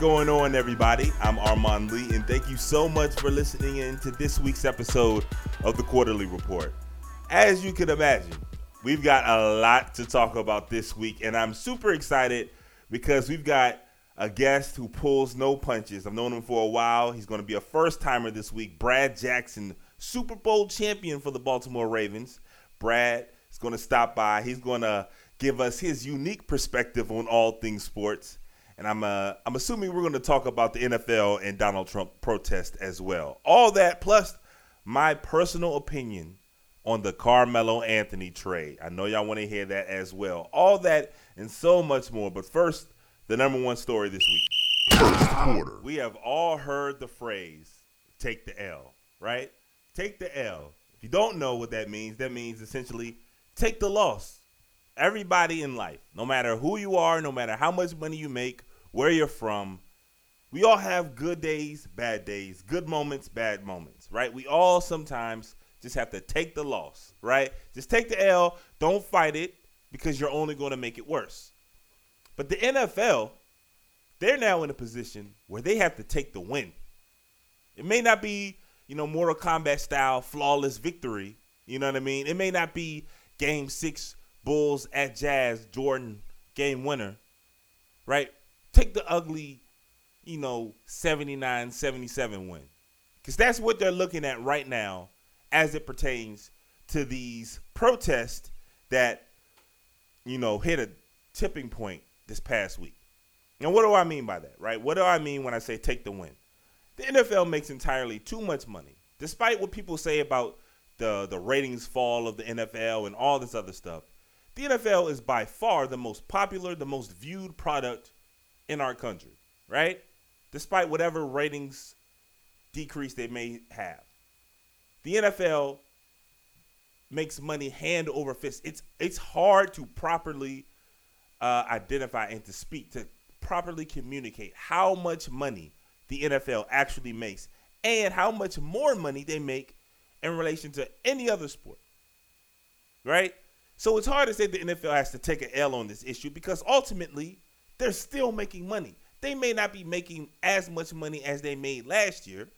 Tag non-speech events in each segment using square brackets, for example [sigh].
Going on, everybody? I'm Armon Lee, and thank you so much for listening in to this week's episode of the Quarter-Lee Report. As you can imagine, we've got a lot to talk about this week, and I'm super excited because we've got a guest who pulls no punches. I've known him for a while. He's going to be a first timer this week. Brad Jackson, Super Bowl champion for the Baltimore Ravens. Brad is going to stop by. He's going to give us his unique perspective on all things sports and I'm uh, I'm assuming we're going to talk about the NFL and Donald Trump protest as well. All that plus my personal opinion on the Carmelo Anthony trade. I know y'all want to hear that as well. All that and so much more. But first, the number one story this week. First quarter. We have all heard the phrase "take the L," right? Take the L. If you don't know what that means, that means essentially take the loss. Everybody in life, no matter who you are, no matter how much money you make, where you're from. We all have good days, bad days, good moments, bad moments, right? We all sometimes just have to take the loss, right? Just take the L, don't fight it because you're only going to make it worse. But the NFL, they're now in a position where they have to take the win. It may not be, you know, Mortal Kombat style flawless victory, you know what I mean? It may not be game 6 Bulls at Jazz Jordan game winner, right? Take the ugly, you know, 79 77 win. Because that's what they're looking at right now as it pertains to these protests that, you know, hit a tipping point this past week. And what do I mean by that, right? What do I mean when I say take the win? The NFL makes entirely too much money. Despite what people say about the, the ratings fall of the NFL and all this other stuff, the NFL is by far the most popular, the most viewed product in our country, right? Despite whatever ratings decrease they may have. The NFL makes money hand over fist. It's it's hard to properly uh, identify and to speak to properly communicate how much money the NFL actually makes and how much more money they make in relation to any other sport. Right? So it's hard to say the NFL has to take an L on this issue because ultimately they're still making money. They may not be making as much money as they made last year,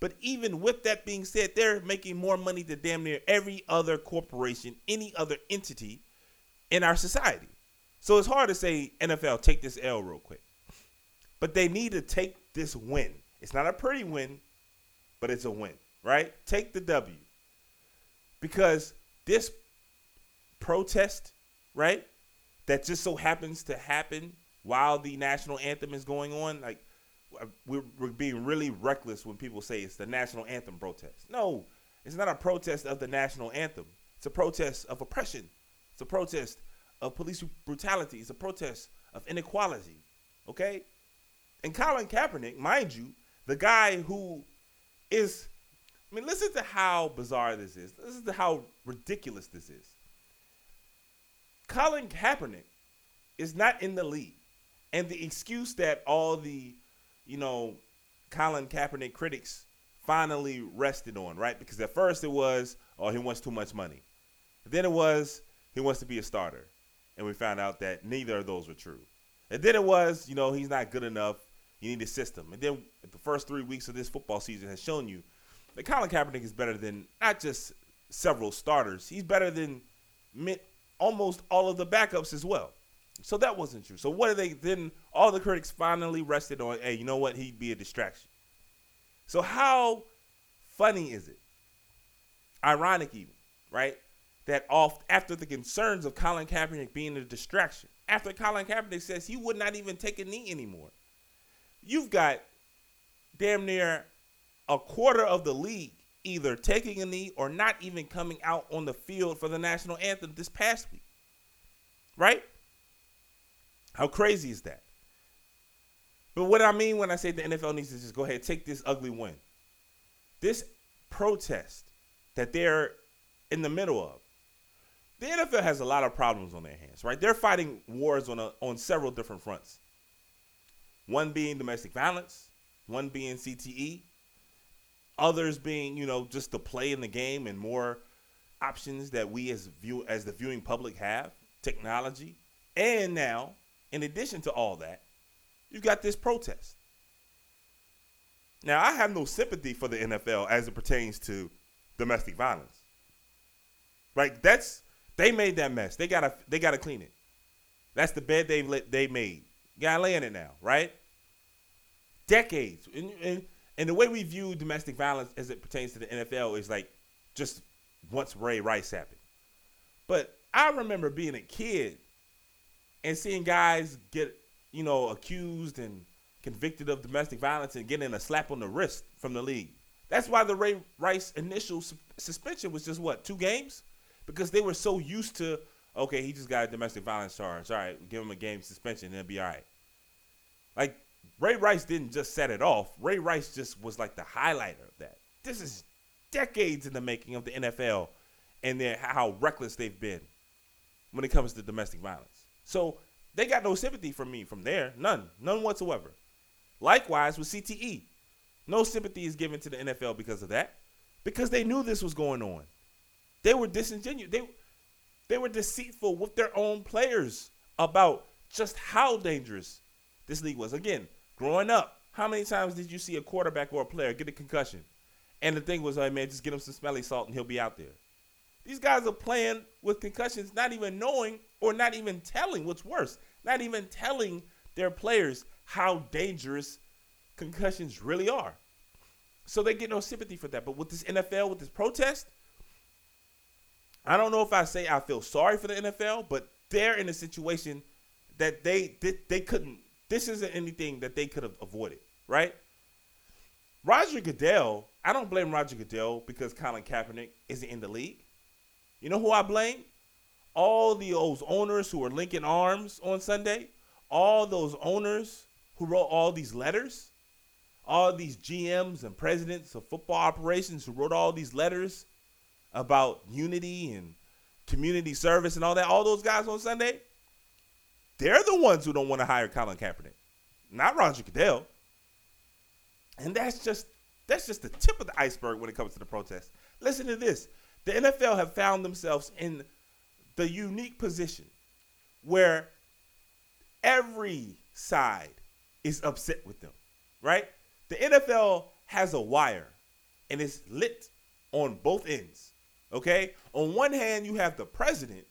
but even with that being said, they're making more money than damn near every other corporation, any other entity in our society. So it's hard to say NFL take this L real quick. But they need to take this win. It's not a pretty win, but it's a win, right? Take the W. Because this protest, right, that just so happens to happen while the national anthem is going on. Like uh, we're, we're being really reckless when people say it's the national anthem protest. No, it's not a protest of the national anthem. It's a protest of oppression. It's a protest of police brutality. It's a protest of inequality. Okay? And Colin Kaepernick, mind you, the guy who is, I mean, listen to how bizarre this is. Listen to how ridiculous this is. Colin Kaepernick is not in the league. And the excuse that all the, you know, Colin Kaepernick critics finally rested on, right? Because at first it was, oh, he wants too much money. Then it was, he wants to be a starter. And we found out that neither of those were true. And then it was, you know, he's not good enough. You need a system. And then the first three weeks of this football season has shown you that Colin Kaepernick is better than not just several starters. He's better than almost all of the backups as well. So that wasn't true. So what are they then? All the critics finally rested on, hey, you know what? He'd be a distraction. So how funny is it? Ironic, even right? That off after the concerns of Colin Kaepernick being a distraction, after Colin Kaepernick says he would not even take a knee anymore, you've got damn near a quarter of the league either taking a knee or not even coming out on the field for the national anthem this past week. Right? How crazy is that? But what I mean when I say the NFL needs to just go ahead and take this ugly win. This protest that they're in the middle of. The NFL has a lot of problems on their hands, right? They're fighting wars on a, on several different fronts. One being domestic violence, one being CTE, others being, you know, just the play in the game and more options that we as view as the viewing public have, technology, and now in addition to all that, you've got this protest. Now, I have no sympathy for the NFL as it pertains to domestic violence. Right? That's they made that mess. They gotta they gotta clean it. That's the bed they've they made. You gotta lay in it now, right? Decades, and, and and the way we view domestic violence as it pertains to the NFL is like just once Ray Rice happened. But I remember being a kid and seeing guys get, you know, accused and convicted of domestic violence and getting a slap on the wrist from the league. That's why the Ray Rice initial su- suspension was just what, two games? Because they were so used to, okay, he just got a domestic violence charge. All right, give him a game suspension and it'll be all right. Like, Ray Rice didn't just set it off. Ray Rice just was like the highlighter of that. This is decades in the making of the NFL and their, how reckless they've been when it comes to domestic violence. So they got no sympathy from me from there. None. None whatsoever. Likewise with CTE. No sympathy is given to the NFL because of that. Because they knew this was going on. They were disingenuous. They they were deceitful with their own players about just how dangerous this league was. Again, growing up, how many times did you see a quarterback or a player get a concussion? And the thing was, oh man, just get him some smelly salt and he'll be out there. These guys are playing with concussions, not even knowing or not even telling what's worse, not even telling their players how dangerous concussions really are. So they get no sympathy for that. But with this NFL, with this protest, I don't know if I say I feel sorry for the NFL, but they're in a situation that they they, they couldn't. This isn't anything that they could have avoided, right? Roger Goodell, I don't blame Roger Goodell because Colin Kaepernick isn't in the league. You know who I blame? All those owners who were linking arms on Sunday, all those owners who wrote all these letters, all these GMs and presidents of football operations who wrote all these letters about unity and community service and all that, all those guys on Sunday, they're the ones who don't want to hire Colin Kaepernick, not Roger Goodell. And that's just that's just the tip of the iceberg when it comes to the protest. Listen to this. The NFL have found themselves in the unique position where every side is upset with them, right? The NFL has a wire and it's lit on both ends, okay? On one hand, you have the president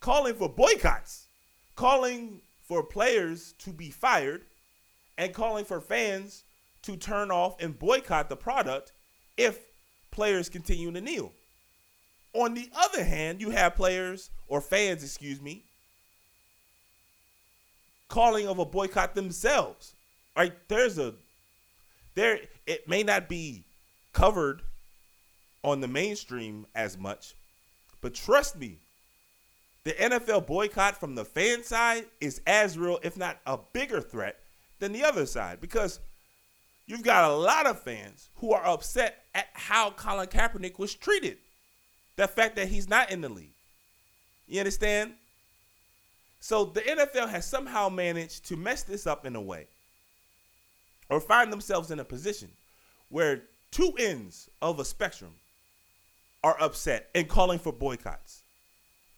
calling for boycotts, calling for players to be fired, and calling for fans to turn off and boycott the product if players continuing to kneel. On the other hand, you have players or fans, excuse me, calling of a boycott themselves. Right? There's a there it may not be covered on the mainstream as much, but trust me, the NFL boycott from the fan side is as real, if not a bigger threat, than the other side because you've got a lot of fans who are upset at how Colin Kaepernick was treated. The fact that he's not in the league. You understand? So the NFL has somehow managed to mess this up in a way or find themselves in a position where two ends of a spectrum are upset and calling for boycotts.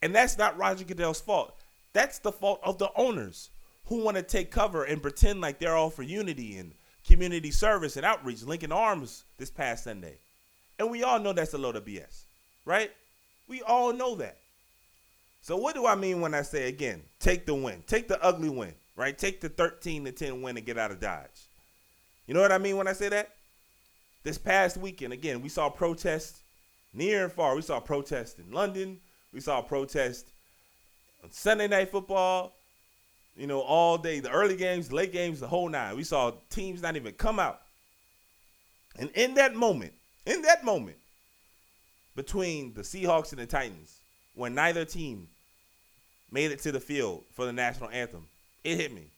And that's not Roger Goodell's fault. That's the fault of the owners who want to take cover and pretend like they're all for unity and community service and outreach, linking arms this past Sunday. And we all know that's a load of BS, right? We all know that. So what do I mean when I say again, take the win, take the ugly win, right? Take the 13 to 10 win and get out of Dodge. You know what I mean when I say that? This past weekend, again, we saw protests near and far. We saw protests in London. We saw protests on Sunday Night Football you know, all day, the early games, late games, the whole nine. We saw teams not even come out. And in that moment, in that moment, between the Seahawks and the Titans, when neither team made it to the field for the national anthem, it hit me.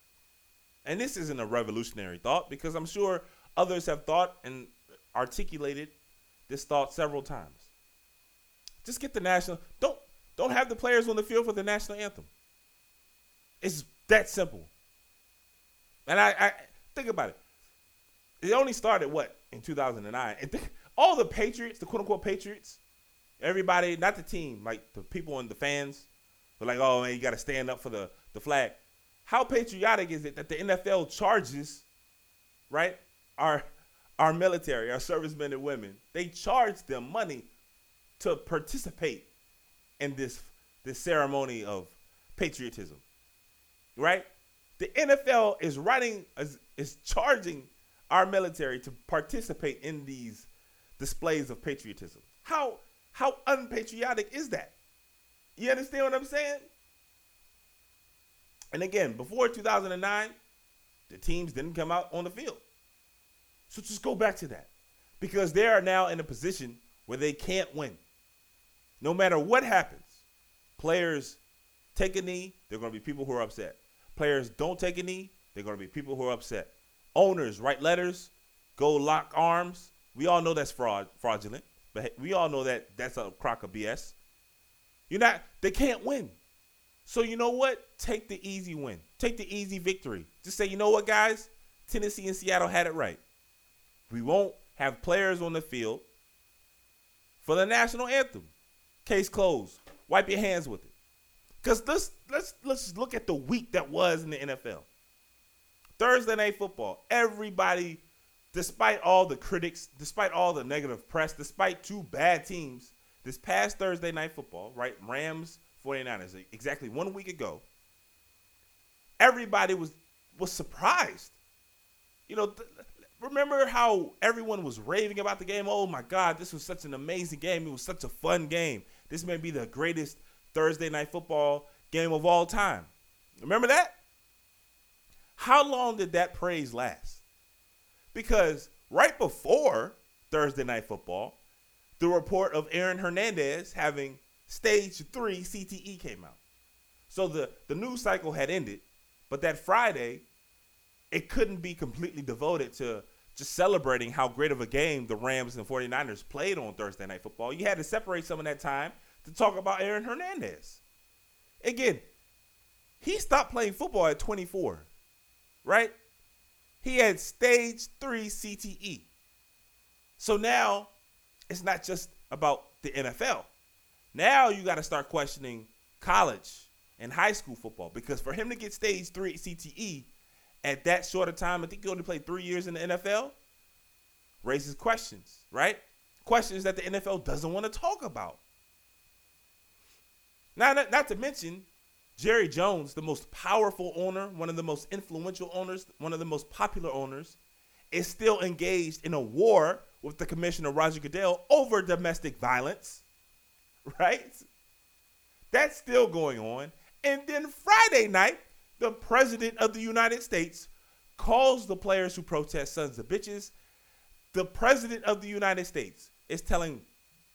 And this isn't a revolutionary thought because I'm sure others have thought and articulated this thought several times. Just get the national don't don't have the players on the field for the national anthem. It's that simple. And I, I think about it. It only started what in 2009, and th- all the Patriots, the quote unquote Patriots, everybody, not the team, like the people and the fans, were like, "Oh man, you got to stand up for the the flag." how patriotic is it that the NFL charges, right? Our our military, our servicemen and women, they charge them money to participate in this this ceremony of patriotism. Right? The NFL is writing is, is charging our military to participate in these displays of patriotism. How how unpatriotic is that? You understand what I'm saying? And again, before 2009, the teams didn't come out on the field. So just go back to that. Because they are now in a position where they can't win. No matter what happens, players take a knee, they're going to be people who are upset. Players don't take a knee, they're going to be people who are upset. Owners write letters, go lock arms. We all know that's fraud, fraudulent, but we all know that that's a crock of BS. You're not. They can't win. So you know what? Take the easy win. Take the easy victory. Just say, you know what, guys? Tennessee and Seattle had it right. We won't have players on the field for the national anthem. Case closed. Wipe your hands with it. Cause let's let's let's look at the week that was in the NFL. Thursday night football. Everybody, despite all the critics, despite all the negative press, despite two bad teams, this past Thursday night football, right? Rams 49ers, exactly one week ago, everybody was was surprised. You know, th- remember how everyone was raving about the game? Oh my God, this was such an amazing game. It was such a fun game. This may be the greatest Thursday night football game of all time. Remember that? How long did that praise last? Because right before Thursday night football, the report of Aaron Hernandez having stage three CTE came out. So the, the news cycle had ended, but that Friday, it couldn't be completely devoted to just celebrating how great of a game the Rams and 49ers played on Thursday Night Football. You had to separate some of that time to talk about Aaron Hernandez. Again, he stopped playing football at 24, right? He had stage three CTE. So now it's not just about the NFL. Now you got to start questioning college and high school football because for him to get stage three CTE at that short of time, I think he only played three years in the NFL, raises questions, right? Questions that the NFL doesn't want to talk about. Now, not, not to mention, Jerry Jones, the most powerful owner, one of the most influential owners, one of the most popular owners, is still engaged in a war with the commissioner Roger Goodell over domestic violence, [laughs] right? That's still going on. And then Friday night, the president of the United States calls the players who protest sons of bitches. The president of the United States is telling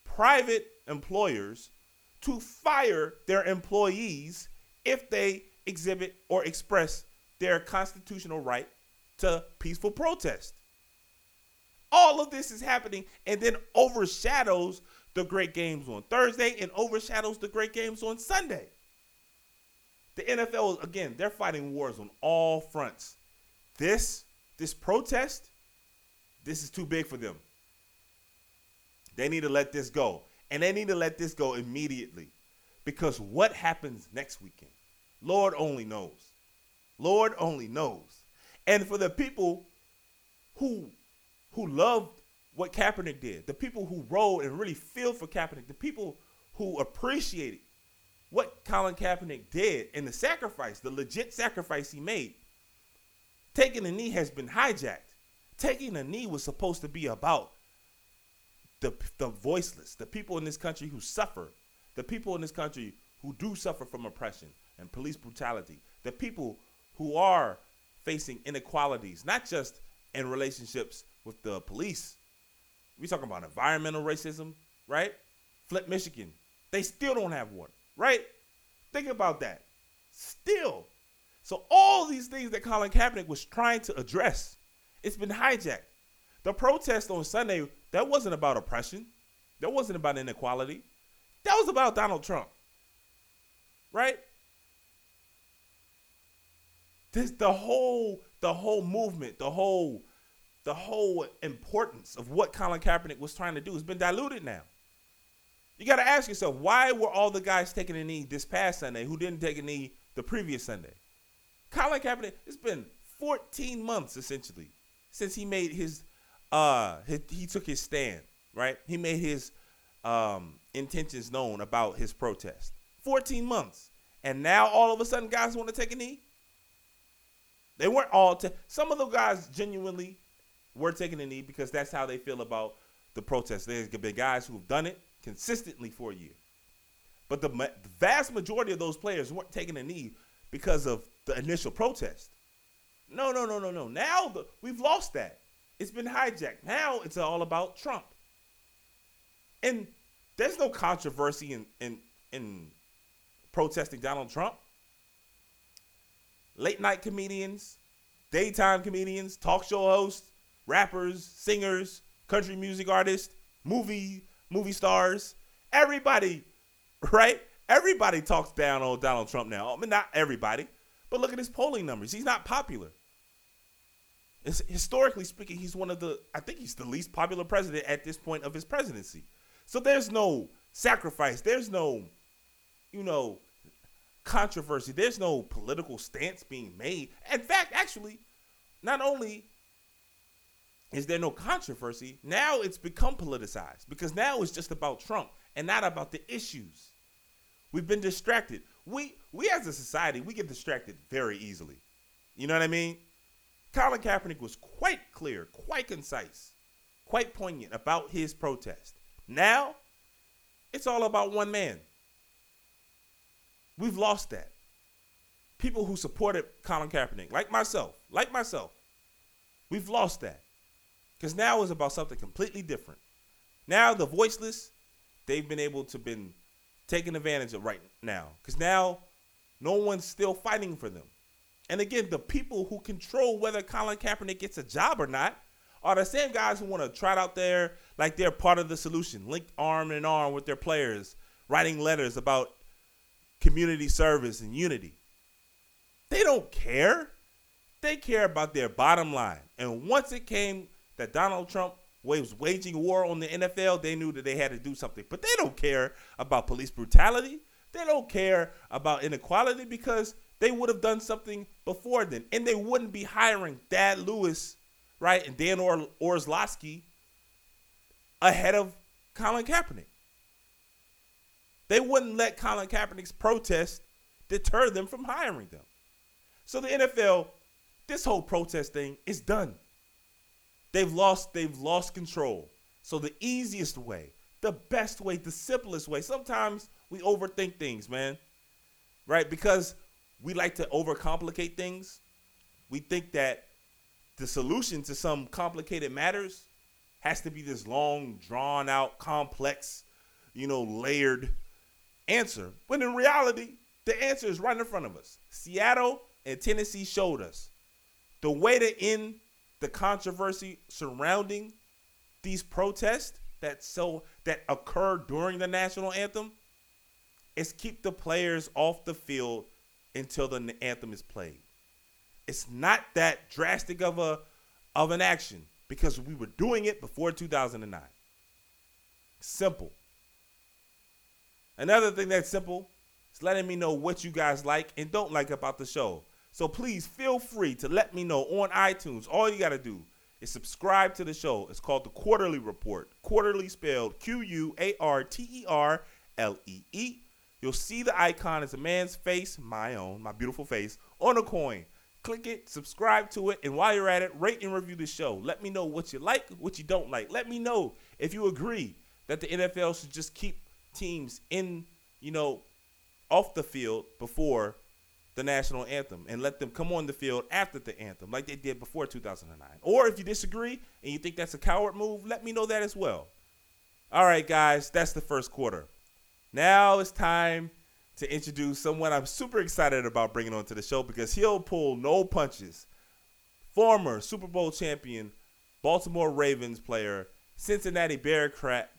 private employers to fire their employees if they exhibit or express their constitutional right to peaceful protest. All of this is happening and then overshadows the great games on Thursday and overshadows the great games on Sunday. The NFL, again, they're fighting wars on all fronts. This, this protest, this is too big for them. They need to let this go. And they need to let this go immediately. Because what happens next weekend? Lord only knows. Lord only knows. And for the people who who loved what Kaepernick did, the people who rode and really feel for Kaepernick, the people who appreciated what Colin Kaepernick did and the sacrifice, the legit sacrifice he made. Taking a knee has been hijacked. Taking a knee was supposed to be about the, the voiceless, the people in this country who suffer, the people in this country who do suffer from oppression and police brutality, the people who are facing inequalities, not just in relationships with the police. We talking about environmental racism, right? Flint, Michigan, they still don't have water, right? Think about that. Still. So all these things that Colin Kaepernick was trying to address, it's been hijacked. The protest on Sunday, that wasn't about oppression. That wasn't about inequality. That was about Donald Trump. Right? This the whole the whole movement, the whole the whole importance of what Colin Kaepernick was trying to do has been diluted now. You got to ask yourself, why were all the guys taking a knee this past Sunday who didn't take a knee the previous Sunday? Colin Kaepernick, it's been 14 months essentially since he made his uh he, he took his stand, right? He made his um intentions known about his protest. 14 months. And now all of a sudden guys want to take a knee? They weren't all some of the guys genuinely were taking a knee because that's how they feel about the protest. There's been guys who've done it consistently for a year. But the, the vast majority of those players weren't taking a knee because of the initial protest. No, no, no, no, no. Now the, we've lost that. It's been hijacked. Now it's all about Trump. And there's no controversy in, in, in protesting Donald Trump. Late night comedians, daytime comedians, talk show hosts, rappers, singers, country music artists, movie movie stars, everybody, right? Everybody talks down on Donald Trump now. I mean, not everybody, but look at his polling numbers. He's not popular. Historically speaking, he's one of the, I think he's the least popular president at this point of his presidency. So there's no sacrifice. There's no, you know, controversy. There's no political stance being made. In fact, actually, not only is there no controversy, now it's become politicized because now it's just about Trump and not about the issues. We've been distracted. We we as a society, we get distracted very easily. You know what I mean? Colin Kaepernick was quite clear, quite concise, quite poignant about his protest. Now, it's all about one man. We've lost that. People who supported Colin Kaepernick, like myself, like myself, we've lost that. Because now it's about something completely different. Now the voiceless, they've been able to been taken advantage of right now. Because now no one's still fighting for them. And again, the people who control whether Colin Kaepernick gets a job or not are the same guys who want to trot out there like they're part of the solution, linked arm in arm with their players, writing letters about community service and unity. They don't care. They care about their bottom line. And once it came that Donald Trump was waging war on the NFL, they knew that they had to do something. But they don't care about police brutality. They don't care about inequality because they would have done something before then. And they wouldn't be hiring Thad Lewis, right, and Dan or- ahead of Colin Kaepernick. They wouldn't let Colin Kaepernick's protest deter them from hiring them. So the NFL, this whole protest thing is done. They've lost, they've lost control. So the easiest way, the best way, the simplest way. Sometimes we overthink things, man. Right? Because we like to overcomplicate things. We think that the solution to some complicated matters has to be this long, drawn out, complex, you know, layered answer. When in reality, the answer is right in front of us. Seattle and Tennessee showed us the way to end the controversy surrounding these protests that so that occur during the national anthem is keep the players off the field until the anthem is played. It's not that drastic of a of an action because we were doing it before 2009. Simple. Another thing that's simple is letting me know what you guys like and don't like about the show. So please feel free to let me know on iTunes. All you got to do is subscribe to the show. It's called the Quarter-Lee Report. Quarter-Lee spelled Q U A R T E R L E E. You'll see the icon as a man's face, my own, my beautiful face, on a coin. Click it, subscribe to it, and while you're at it, rate and review the show. Let me know what you like, what you don't like. Let me know if you agree that the NFL should just keep teams in, you know, off the field before the national anthem and let them come on the field after the anthem like they did before 2009. Or if you disagree and you think that's a coward move, let me know that as well. All right, guys, that's the first quarter. Now it's time to introduce someone I'm super excited about bringing onto the show because he'll pull no punches. Former Super Bowl champion, Baltimore Ravens player, Cincinnati Bearcat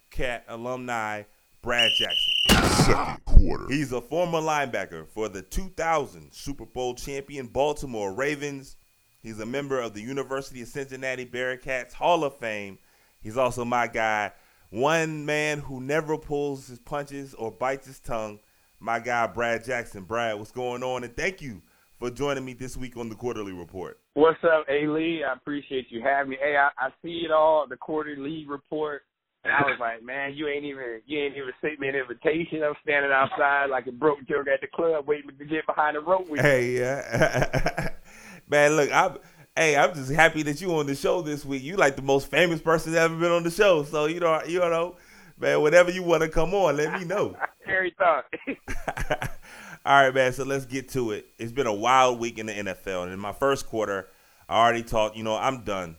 alumni, Brad Jackson. Second quarter. He's a former linebacker for the 2000 Super Bowl champion Baltimore Ravens. He's a member of the University of Cincinnati Bearcats Hall of Fame. He's also my guy, one man who never pulls his punches or bites his tongue. My guy, Brad Jackson. Brad, what's going on? And thank you for joining me this week on the Quarter-Lee Report. What's up, A. Lee? I appreciate you having me. Hey, I, I see it all, the Quarter-Lee Report. And I was like, man, you ain't even you ain't even sent me an invitation. I'm standing outside like a broke joke at the club, waiting to get behind the rope with you. Hey, yeah, [laughs] man. Look, I'm hey, I'm just happy that you on the show this week. You like the most famous person that ever been on the show. So you know, you know, man, whenever you want to come on, let me know. [laughs] Harry thought. [laughs] All right, man. So let's get to it. It's been a wild week in the NFL, and in my first quarter, I already talked. You know, I'm done.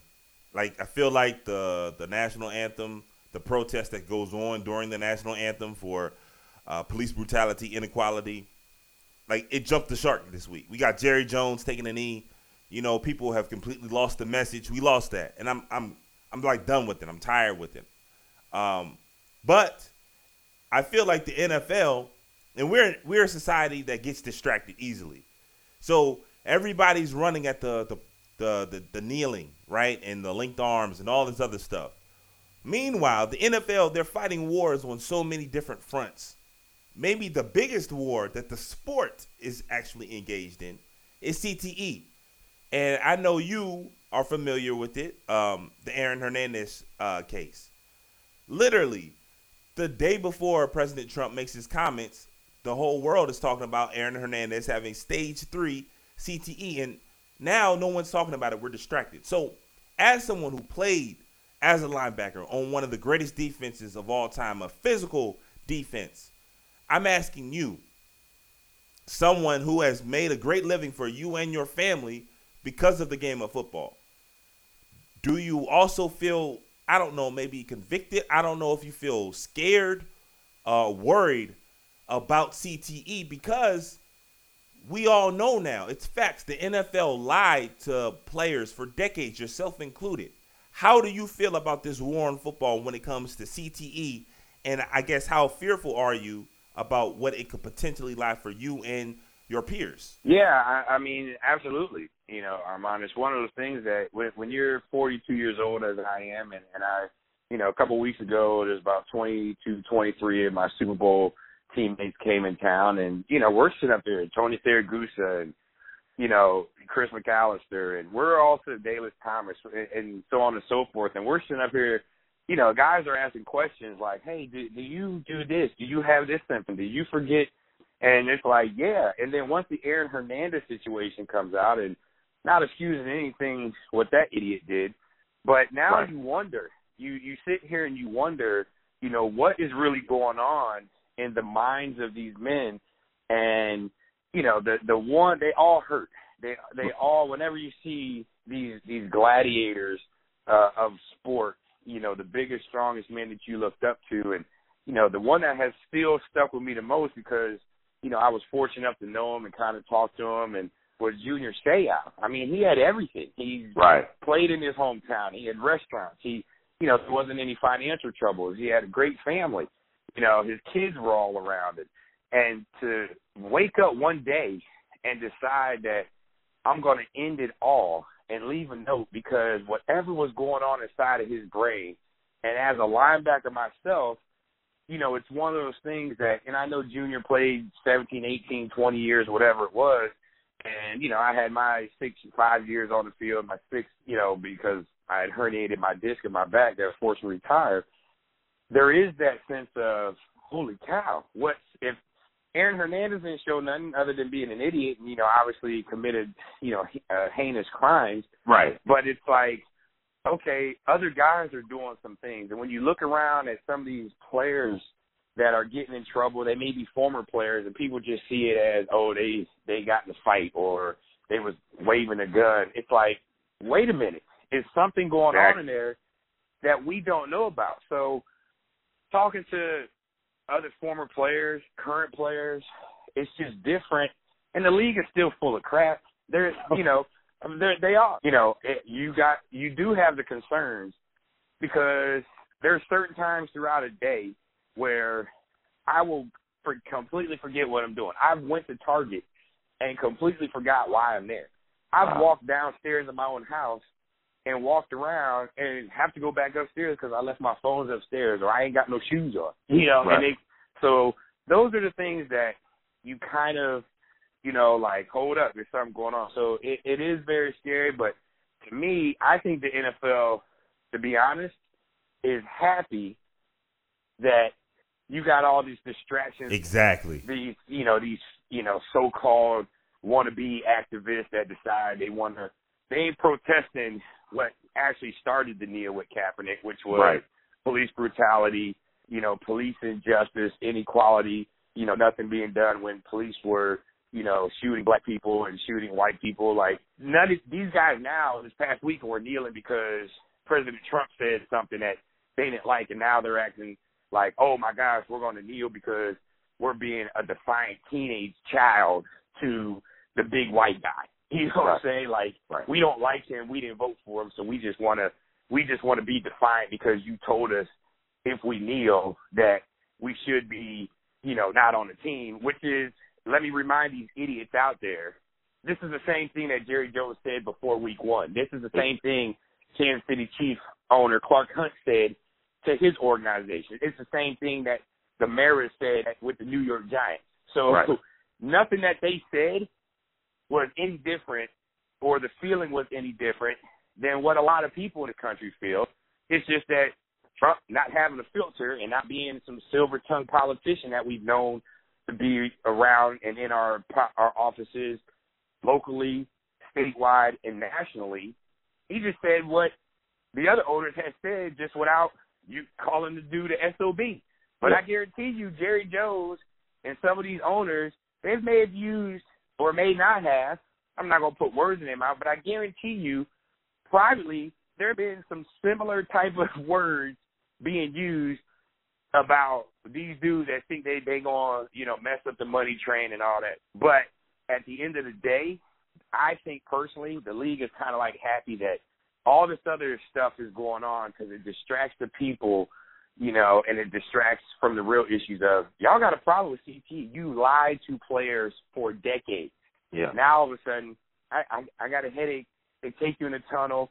Like I feel like the the national anthem the protest that goes on during the national anthem for uh, police brutality, inequality. Like it jumped the shark this week. We got Jerry Jones taking a knee. You know, people have completely lost the message. We lost that, and I'm I'm I'm like done with it. I'm tired with it. Um, but I feel like the NFL, and we're we're a society that gets distracted easily. So everybody's running at the the the, the, the kneeling, right, and the linked arms and all this other stuff. Meanwhile, the NFL, they're fighting wars on so many different fronts. Maybe the biggest war that the sport is actually engaged in is CTE. And I know you are familiar with it, um, the Aaron Hernandez uh, case. Literally, the day before President Trump makes his comments, the whole world is talking about Aaron Hernandez having stage three CTE. And now no one's talking about it. We're distracted. So, as someone who played as a linebacker on one of the greatest defenses of all time, a physical defense. I'm asking you, someone who has made a great living for you and your family because of the game of football. Do you also feel, I don't know, maybe convicted? I don't know if you feel scared, uh, worried about CTE because we all know now, it's facts. The NFL lied to players for decades, yourself included. How do you feel about this war on football when it comes to CTE? And I guess how fearful are you about what it could potentially lie for you and your peers? Yeah, I, I mean, absolutely. You know, Armon, it's one of those things that when, when you're 42 years old, as I am, and, and I, you know, a couple of weeks ago, there's about 22, 23 of my Super Bowl teammates came in town, and you know, we're sitting up there, Tony Siragusa and you know, Chris McAlister, and we're also Davis Thomas, and, and so on and so forth. And we're sitting up here, you know, guys are asking questions like, "Hey, do, do you do this? Do you have this symptom? Do you forget?" And it's like, yeah. And then once the Aaron Hernandez situation comes out, and not excusing anything what that idiot did, but now right. you wonder. You you sit here and you wonder, you know, what is really going on in the minds of these men, and you know the the one they all hurt. They they all whenever you see these these gladiators uh, of sport, you know the biggest strongest men that you looked up to, and you know the one that has still stuck with me the most because you know I was fortunate enough to know him and kind of talk to him and was Junior Seau. I mean he had everything. He right. played in his hometown. He had restaurants. He you know there wasn't any financial troubles. He had a great family. You know his kids were all around it and to wake up one day and decide that I'm going to end it all and leave a note because whatever was going on inside of his brain, and as a linebacker myself, you know, it's one of those things that, and I know Junior played 17, 18, 20 years, whatever it was, and you know, I had my six, five years on the field, my six, you know, because I had herniated my disc in my back that was forced to retire. There is that sense of, holy cow, what if Aaron Hernandez didn't show nothing other than being an idiot and, you know, obviously committed, you know, uh, heinous crimes. Right. But it's like, okay, other guys are doing some things. And when you look around at some of these players that are getting in trouble, they may be former players and people just see it as, oh, they, they got in a fight or they was waving a gun. It's like, wait a minute. Is something going on in there that we don't know about? So talking to other former players, current players. It's just different, and the league is still full of crap. There's, you know, they they are. You know, it, you got you do have the concerns because there are certain times throughout a day where I will for, completely forget what I'm doing. I've went to Target and completely forgot why I'm there. I've wow. walked downstairs in my own house and walked around and have to go back upstairs because I left my phones upstairs or I ain't got no shoes on. You know, right. and they, so those are the things that you kind of you know, like hold up, there's something going on. So it, it is very scary. But to me, I think the NFL, to be honest, is happy that you got all these distractions. Exactly. These, you know, these, you know, so-called wannabe activists that decide they want to. They ain't protesting what actually started the kneel with Kaepernick, which was Right. police brutality, you know, police injustice, inequality, you know, nothing being done when police were, you know, shooting black people and shooting white people. Like none of these guys now this past week were kneeling because President Trump said something that they didn't like, and now they're acting like, oh my gosh, we're going to kneel because we're being a defiant teenage child to the big white guy. [laughs] You know what I'm saying? Like Right. we don't like him, we didn't vote for him, so we just want to we just want to be defiant because you told us if we kneel that we should be, you know, not on the team, which is let me remind these idiots out there. This is the same thing that Jerry Jones said before week 1. This is the same thing Kansas City Chief owner Clark Hunt said to his organization. It's the same thing that the Mariners said with the New York Giants. So Right. nothing that they said was any different or the feeling was any different than what a lot of people in the country feel. It's just that Trump not having a filter and not being some silver tongued politician that we've known to be around and in our our offices locally, statewide, and nationally. He just said what the other owners had said just without you calling the dude a SOB. But Yeah. I guarantee you, Jerry Jones and some of these owners, they may have used or may not have. I'm not gonna put words in their mouth, but I guarantee you, privately, there have been some similar type of [laughs] words being used about these dudes that think they they gonna you know mess up the money train and all that. But at the end of the day, I think personally, the league is kind of like happy that all this other stuff is going on because it distracts the people, you know, and it distracts from the real issues of y'all got a problem with CT. You lied to players for decades. Yeah. Now all of a sudden, I I, I got a headache. They take you in the tunnel.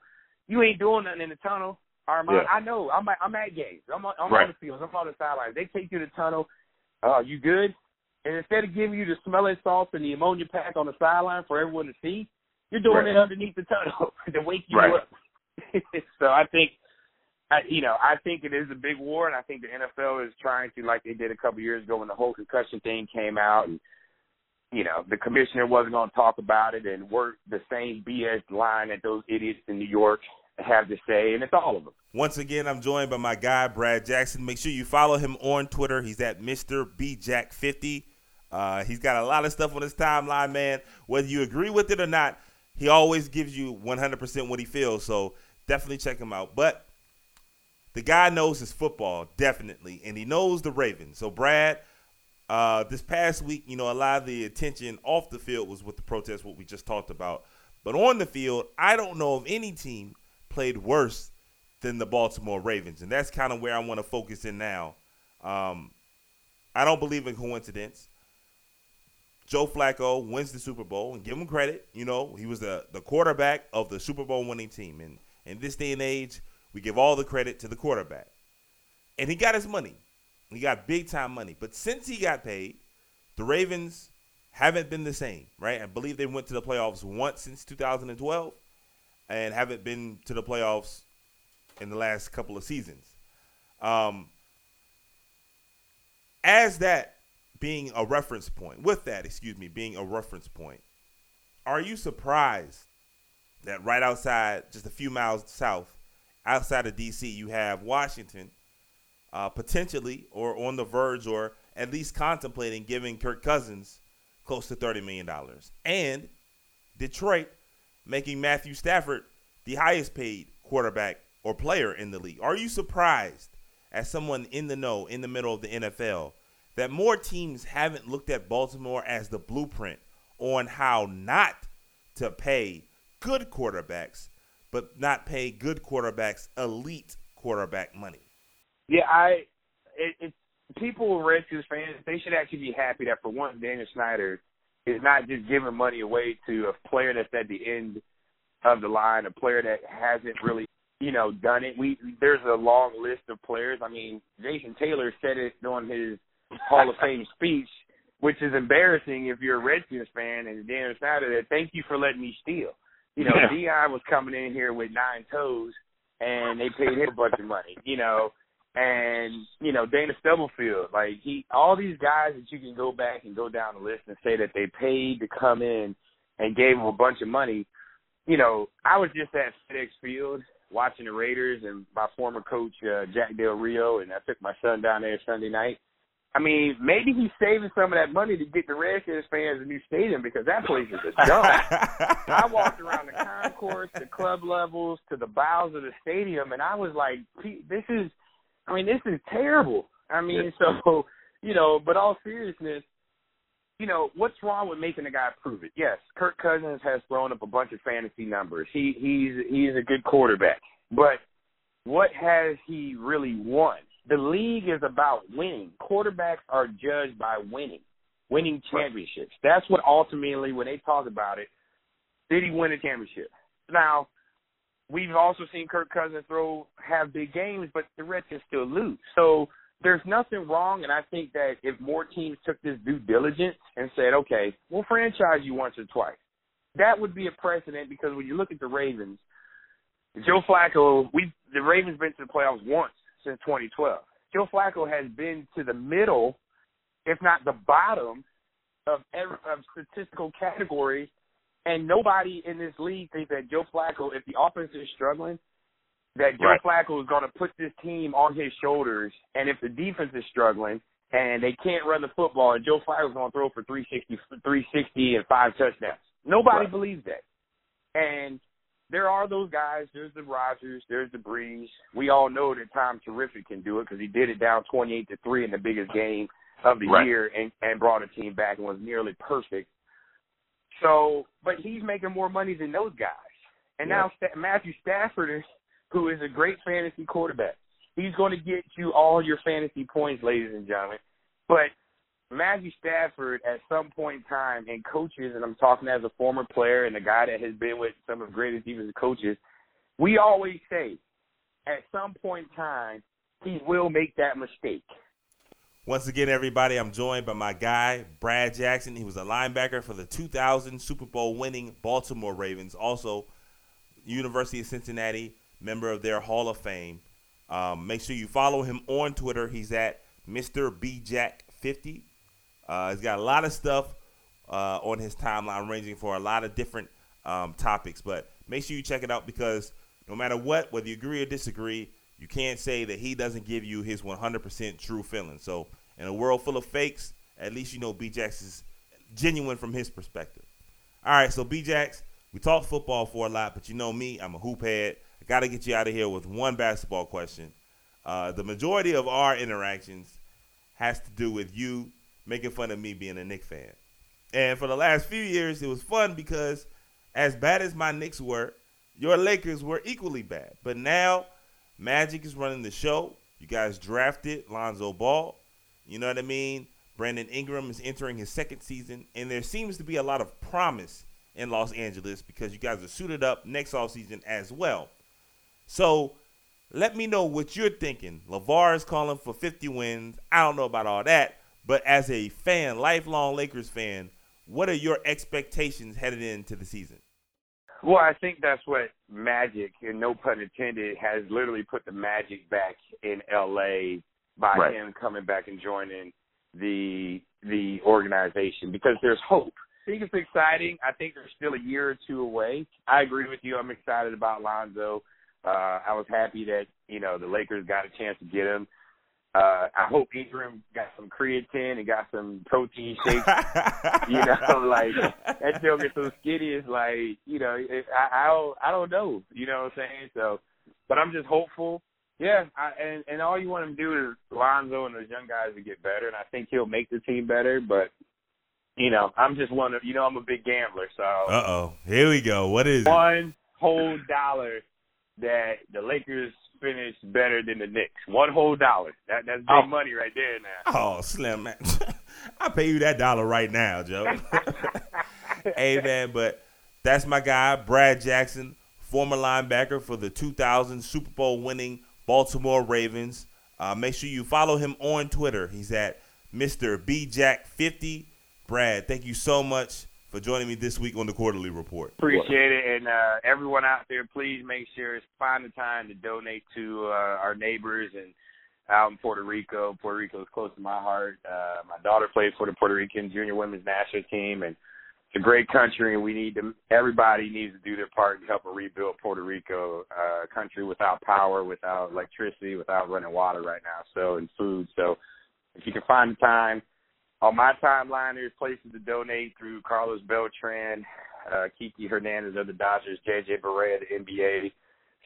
You ain't doing nothing in the tunnel. Armon, Yeah. I know. I'm at, I'm at games. I'm on, I'm Right. on the fields. I'm on the sidelines. They take you to the tunnel. Uh, you good? And instead of giving you the smelling salts and the ammonia pack on the sideline for everyone to see, you're doing Right. it underneath the tunnel [laughs] to wake you Right. up. [laughs] so I think, I, you know, I think it is a big war, and I think the NFL is trying to, like they did a couple years ago when the whole concussion thing came out, and you know, the commissioner wasn't going to talk about it, and work the same BS line that those idiots in New York have to say, and it's all of them. Once again, I'm joined by my guy Brad Jackson. Make sure you follow him on Twitter. He's at Mr. BJack50. Uh, he's got a lot of stuff on his timeline, man. Whether you agree with it or not, he always gives you 100% what he feels. So definitely check him out. But the guy knows his football, definitely, and he knows the Ravens. So, Brad, uh, this past week, you know, a lot of the attention off the field was with the protest, what we just talked about. But on the field, I don't know of any team played worse than the Baltimore Ravens, and that's kind of where I want to focus in now. Um, I don't believe in coincidence. Joe Flacco wins the Super Bowl, and give him credit. You know, he was the, the quarterback of the Super Bowl winning team. And in this day and age, we give all the credit to the quarterback. And he got his money. He got big time money. But since he got paid, the Ravens haven't been the same, right? I believe they went to the playoffs once since 2012 and haven't been to the playoffs in the last couple of seasons. Um, as that being a reference point, with that, excuse me, being a reference point, are you surprised that right outside, just a few miles south, outside of D.C., you have Washington uh, potentially or on the verge or at least contemplating giving Kirk Cousins close to $30 million? And Detroit making Matthew Stafford the highest paid quarterback or player in the league. Are you surprised, as someone in the know, in the middle of the NFL, that more teams haven't looked at Baltimore as the blueprint on how not to pay good quarterbacks, but not pay good quarterbacks elite quarterback money? Yeah, I it, it's people, Redskins fans, they should actually be happy that for once Daniel Snyder is not just giving money away to a player that's at the end of the line, a player that hasn't really, you know, done it. We there's a long list of players. I mean, Jason Taylor said it during his Hall of Fame [laughs] speech which is embarrassing if you're a Redskins fan and Dan Snyder that thank you for letting me steal. You know, yeah. Was coming in here with nine toes and they paid him a bunch of money, you know. And, you know, Dana Stubblefield, like he all these guys that you can go back and go down the list and say that they paid to come in and gave him a bunch of money. You know, I was just at FedEx Field watching the Raiders and my former coach uh, Jack Del Rio and I took my son down there Sunday night I mean, maybe he's saving some of that money to get the Redskins fans a new stadium because that place is a [laughs] dump. I walked around the concourse, the club levels, to the bowels of the stadium, and I was like, "This is, I mean, this is terrible." I mean, so you know, but all seriousness, you know, what's wrong with making a guy prove it? Yes, Kirk Cousins has thrown up a bunch of fantasy numbers. He he's he's a good quarterback, but what has he really won? The league is about winning. Quarterbacks are judged by winning, winning championships. That's what ultimately, when they talk about it, did he win a championship? Now, we've also seen Kirk Cousins throw have big games, but the Redskins still lose. So there's nothing wrong, and I think that if more teams took this due diligence and said, okay, we'll franchise you once or twice, that would be a precedent because when you look at the Ravens, Joe Flacco, we the Ravens been to the playoffs once since 2012. Joe Flacco has been to the middle, if not the bottom, of every, of statistical categories, and nobody in this league thinks that Joe Flacco, if the offense is struggling, that Joe right. Flacco is going to put this team on his shoulders, and if the defense is struggling and they can't run the football, and Joe Flacco is going to throw for 360, 360 and five touchdowns. Nobody right. believes that, and there are those guys. There's the Rodgers. There's the Brees. We all know that Tom Terrific can do it because he did it down 28 to three in the biggest game of the right. year and and brought a team back and was nearly perfect. So, but he's making more money than those guys. And yeah. now St- Matthew Stafford is, who is a great fantasy quarterback. He's going to get you all your fantasy points, ladies and gentlemen. But Matthew Stafford at some point in time and coaches, and I'm talking as a former player and a guy that has been with some of the greatest defensive coaches, we always say at some point in time he will make that mistake. Once again, everybody, I'm joined by my guy, Brad Jackson. He was a linebacker for the 2000 Super Bowl winning Baltimore Ravens, also University of Cincinnati, member of their Hall of Fame. Um, make sure you follow him on Twitter. He's at Mr. BJack50. Uh, he's got a lot of stuff uh, on his timeline, ranging for a lot of different um, topics. But make sure you check it out because no matter what, whether you agree or disagree, you can't say that he doesn't give you his 100% true feeling. So, in a world full of fakes, at least you know B-Jax is genuine from his perspective. All right, so B-Jax, we talk football for a lot, but you know me, I'm a hoop head. I got to get you out of here with one basketball question. Uh, the majority of our interactions has to do with you making fun of me being a Knicks fan. And for the last few years, it was fun because as bad as my Knicks were, your Lakers were equally bad. But now, Magic is running the show. You guys drafted Lonzo Ball. You know what I mean? Brandon Ingram is entering his second season, and there seems to be a lot of promise in Los Angeles because you guys are suited up next offseason as well. So let me know what you're thinking. LaVar is calling for 50 wins. I don't know about all that, but as a fan, lifelong Lakers fan, what are your expectations headed into the season? Well, I think that's what Magic, and no pun intended, has literally put the Magic back in LA by right. him coming back and joining the the organization because there's hope. I think it's exciting. I think they're still a year or two away. I agree with you. I'm excited about Lonzo. Uh, I was happy that you know the Lakers got a chance to get him. Uh, I hope Ingram got some creatine and got some protein shakes. [laughs] you know, [laughs] like that joke is so skinny. It's like you know, it, I I don't, I don't know. You know what I'm saying? So, but I'm just hopeful. Yeah, I, and and all you want him to do is Lonzo and those young guys to get better, and I think he'll make the team better. But you know, I'm just one of you know I'm a big gambler, so. Uh oh, here we go. What is one whole dollar that the Lakers finish better than the Knicks. One whole dollar. That that's big oh. money right there now. [laughs] Oh, Slim man. [laughs] I pay you that dollar right now, Joe. [laughs] hey man, but that's my guy, Brad Jackson, former linebacker for the 2000 Super Bowl winning Baltimore Ravens. Uh, make sure you follow him on Twitter. He's at Mr. BJack50. Brad, thank you so much for joining me this week on the Quarter-Lee Report. Appreciate it. And uh, everyone out there, please make sure to find the time to donate to uh, our neighbors and out in Puerto Rico. Puerto Rico is close to my heart. Uh, my daughter played for the Puerto Rican junior women's national team, and it's a great country, and we need to. Everybody needs to do their part to help rebuild Puerto Rico, uh, a country without power, without electricity, without running water right now. So and food. So if you can find the time on my timeline, there's places to donate through Carlos Beltran, uh, Kiki Hernandez of the Dodgers, JJ Barea of the NBA.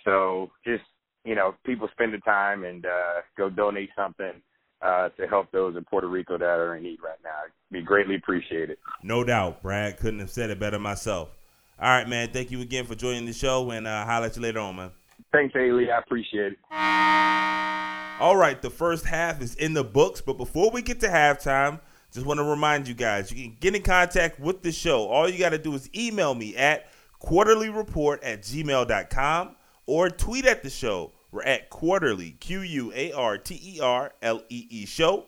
So just you know, people spend the time and uh, go donate something uh, to help those in Puerto Rico that are in need right now. It'd be greatly appreciated. No doubt, Brad. Couldn't have said it better myself. All right, man. Thank you again for joining the show, and uh, at you later on, man. Thanks, Haley. I appreciate it. All right, the first half is in the books, but before we get to halftime, just want to remind you guys you can get in contact with the show. All you got to do is email me at quarterlyreport at gmail.com or tweet at the show. We're at quarterly, Q U A R T E R L E E show.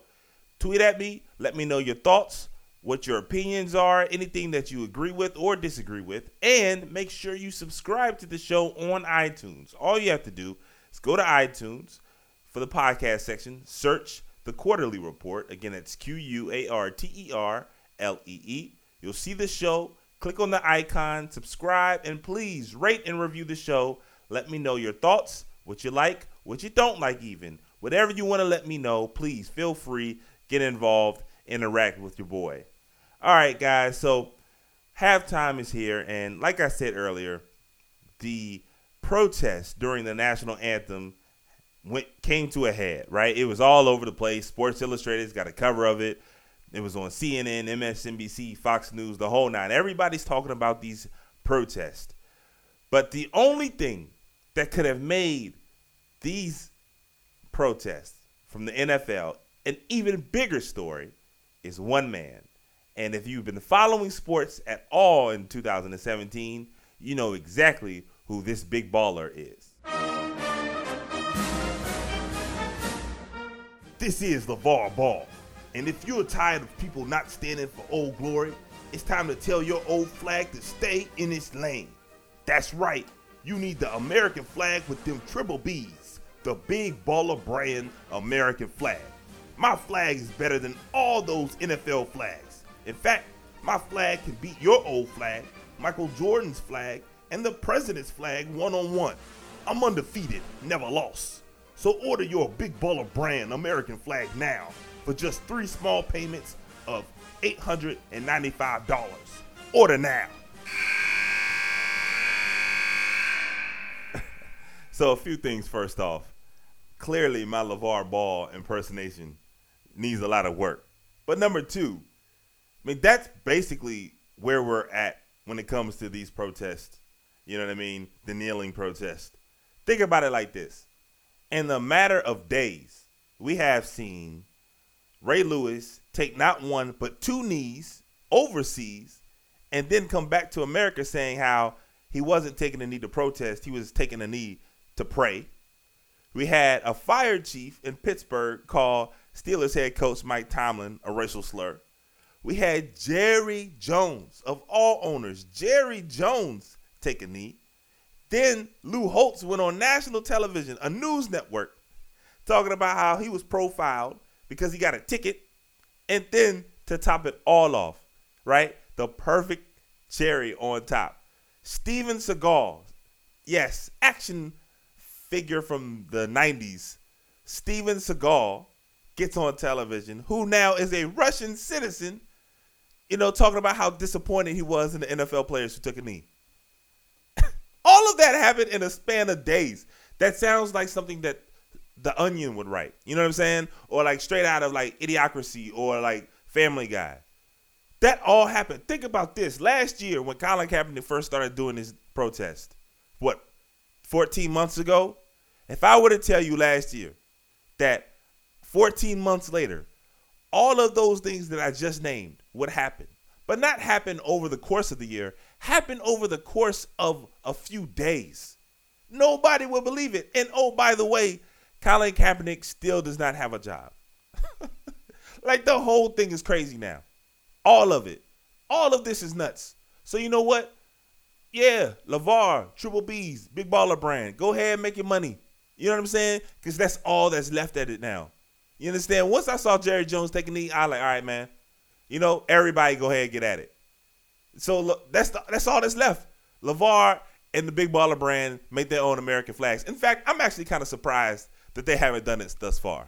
Tweet at me. Let me know your thoughts, what your opinions are, anything that you agree with or disagree with. And make sure you subscribe to the show on iTunes. All you have to do is go to iTunes for the podcast section, search the Quarter-Lee Report. Again, it's Q U A R T E R L E E. You'll see the show. Click on the icon, subscribe, and please rate and review the show. Let me know your thoughts, what you like, what you don't like, even. Whatever you want to let me know, please feel free, get involved, interact with your boy. All right, guys, so halftime is here, and like I said earlier, the protest during the national anthem went came to a head, right? It was all over the place. Sports Illustrated's got a cover of it. It was on CNN, MSNBC, Fox News, the whole nine. Everybody's talking about these protests. But the only thing that could have made these protests from the NFL an even bigger story is one man. And if you've been following sports at all in 2017, you know exactly who this big baller is. This is LaVar Ball. And if you're tired of people not standing for Old Glory, it's time to tell your old flag to stay in its lane. That's right, you need the American flag with them triple B's, the big baller brand American flag. My flag is better than all those NFL flags. In fact, my flag can beat your old flag, Michael Jordan's flag, and the president's flag one on one. I'm undefeated, never lost. So order your big baller brand American flag now for just three small payments of $895. Order now. [laughs] so a few things first off. Clearly my LaVar Ball impersonation needs a lot of work. But number two, I mean that's basically where we're at when it comes to these protests. You know what I mean? The kneeling protest. Think about it like this in the matter of days, we have seen Ray Lewis take not one but two knees overseas and then come back to America saying how he wasn't taking a knee to protest, he was taking a knee to pray. We had a fire chief in Pittsburgh call Steelers head coach Mike Tomlin a racial slur. We had Jerry Jones, of all owners, Jerry Jones take a knee. Then Lou Holtz went on national television, a news network, talking about how he was profiled because he got a ticket. And then to top it all off, right? The perfect cherry on top. Steven Seagal, yes, action figure from the 90s. Steven Seagal gets on television, who now is a Russian citizen, you know, talking about how disappointed he was in the NFL players who took a knee. All of that happened in a span of days. That sounds like something that the Onion would write. You know what I'm saying? Or like straight out of like Idiocracy or like Family Guy. That all happened. Think about this. Last year when Colin Kaepernick first started doing his protest, what, 14 months ago? If I were to tell you last year that 14 months later, all of those things that I just named would happen, but not happen over the course of the year, happen over the course of a few days. Nobody will believe it. And oh, by the way, Colin Kaepernick still does not have a job. [laughs] like the whole thing is crazy now. All of it. All of this is nuts. So you know what? Yeah, LaVar, Triple B's, Big Baller Brand. Go ahead and make your money. You know what I'm saying? Because that's all that's left at it now. You understand? Once I saw Jerry Jones taking the, I like, all right, man. You know, everybody go ahead and get at it. So look, that's the, that's all that's left. LaVar and the Big Baller Brand make their own American flags. In fact, I'm actually kind of surprised that they haven't done it thus far.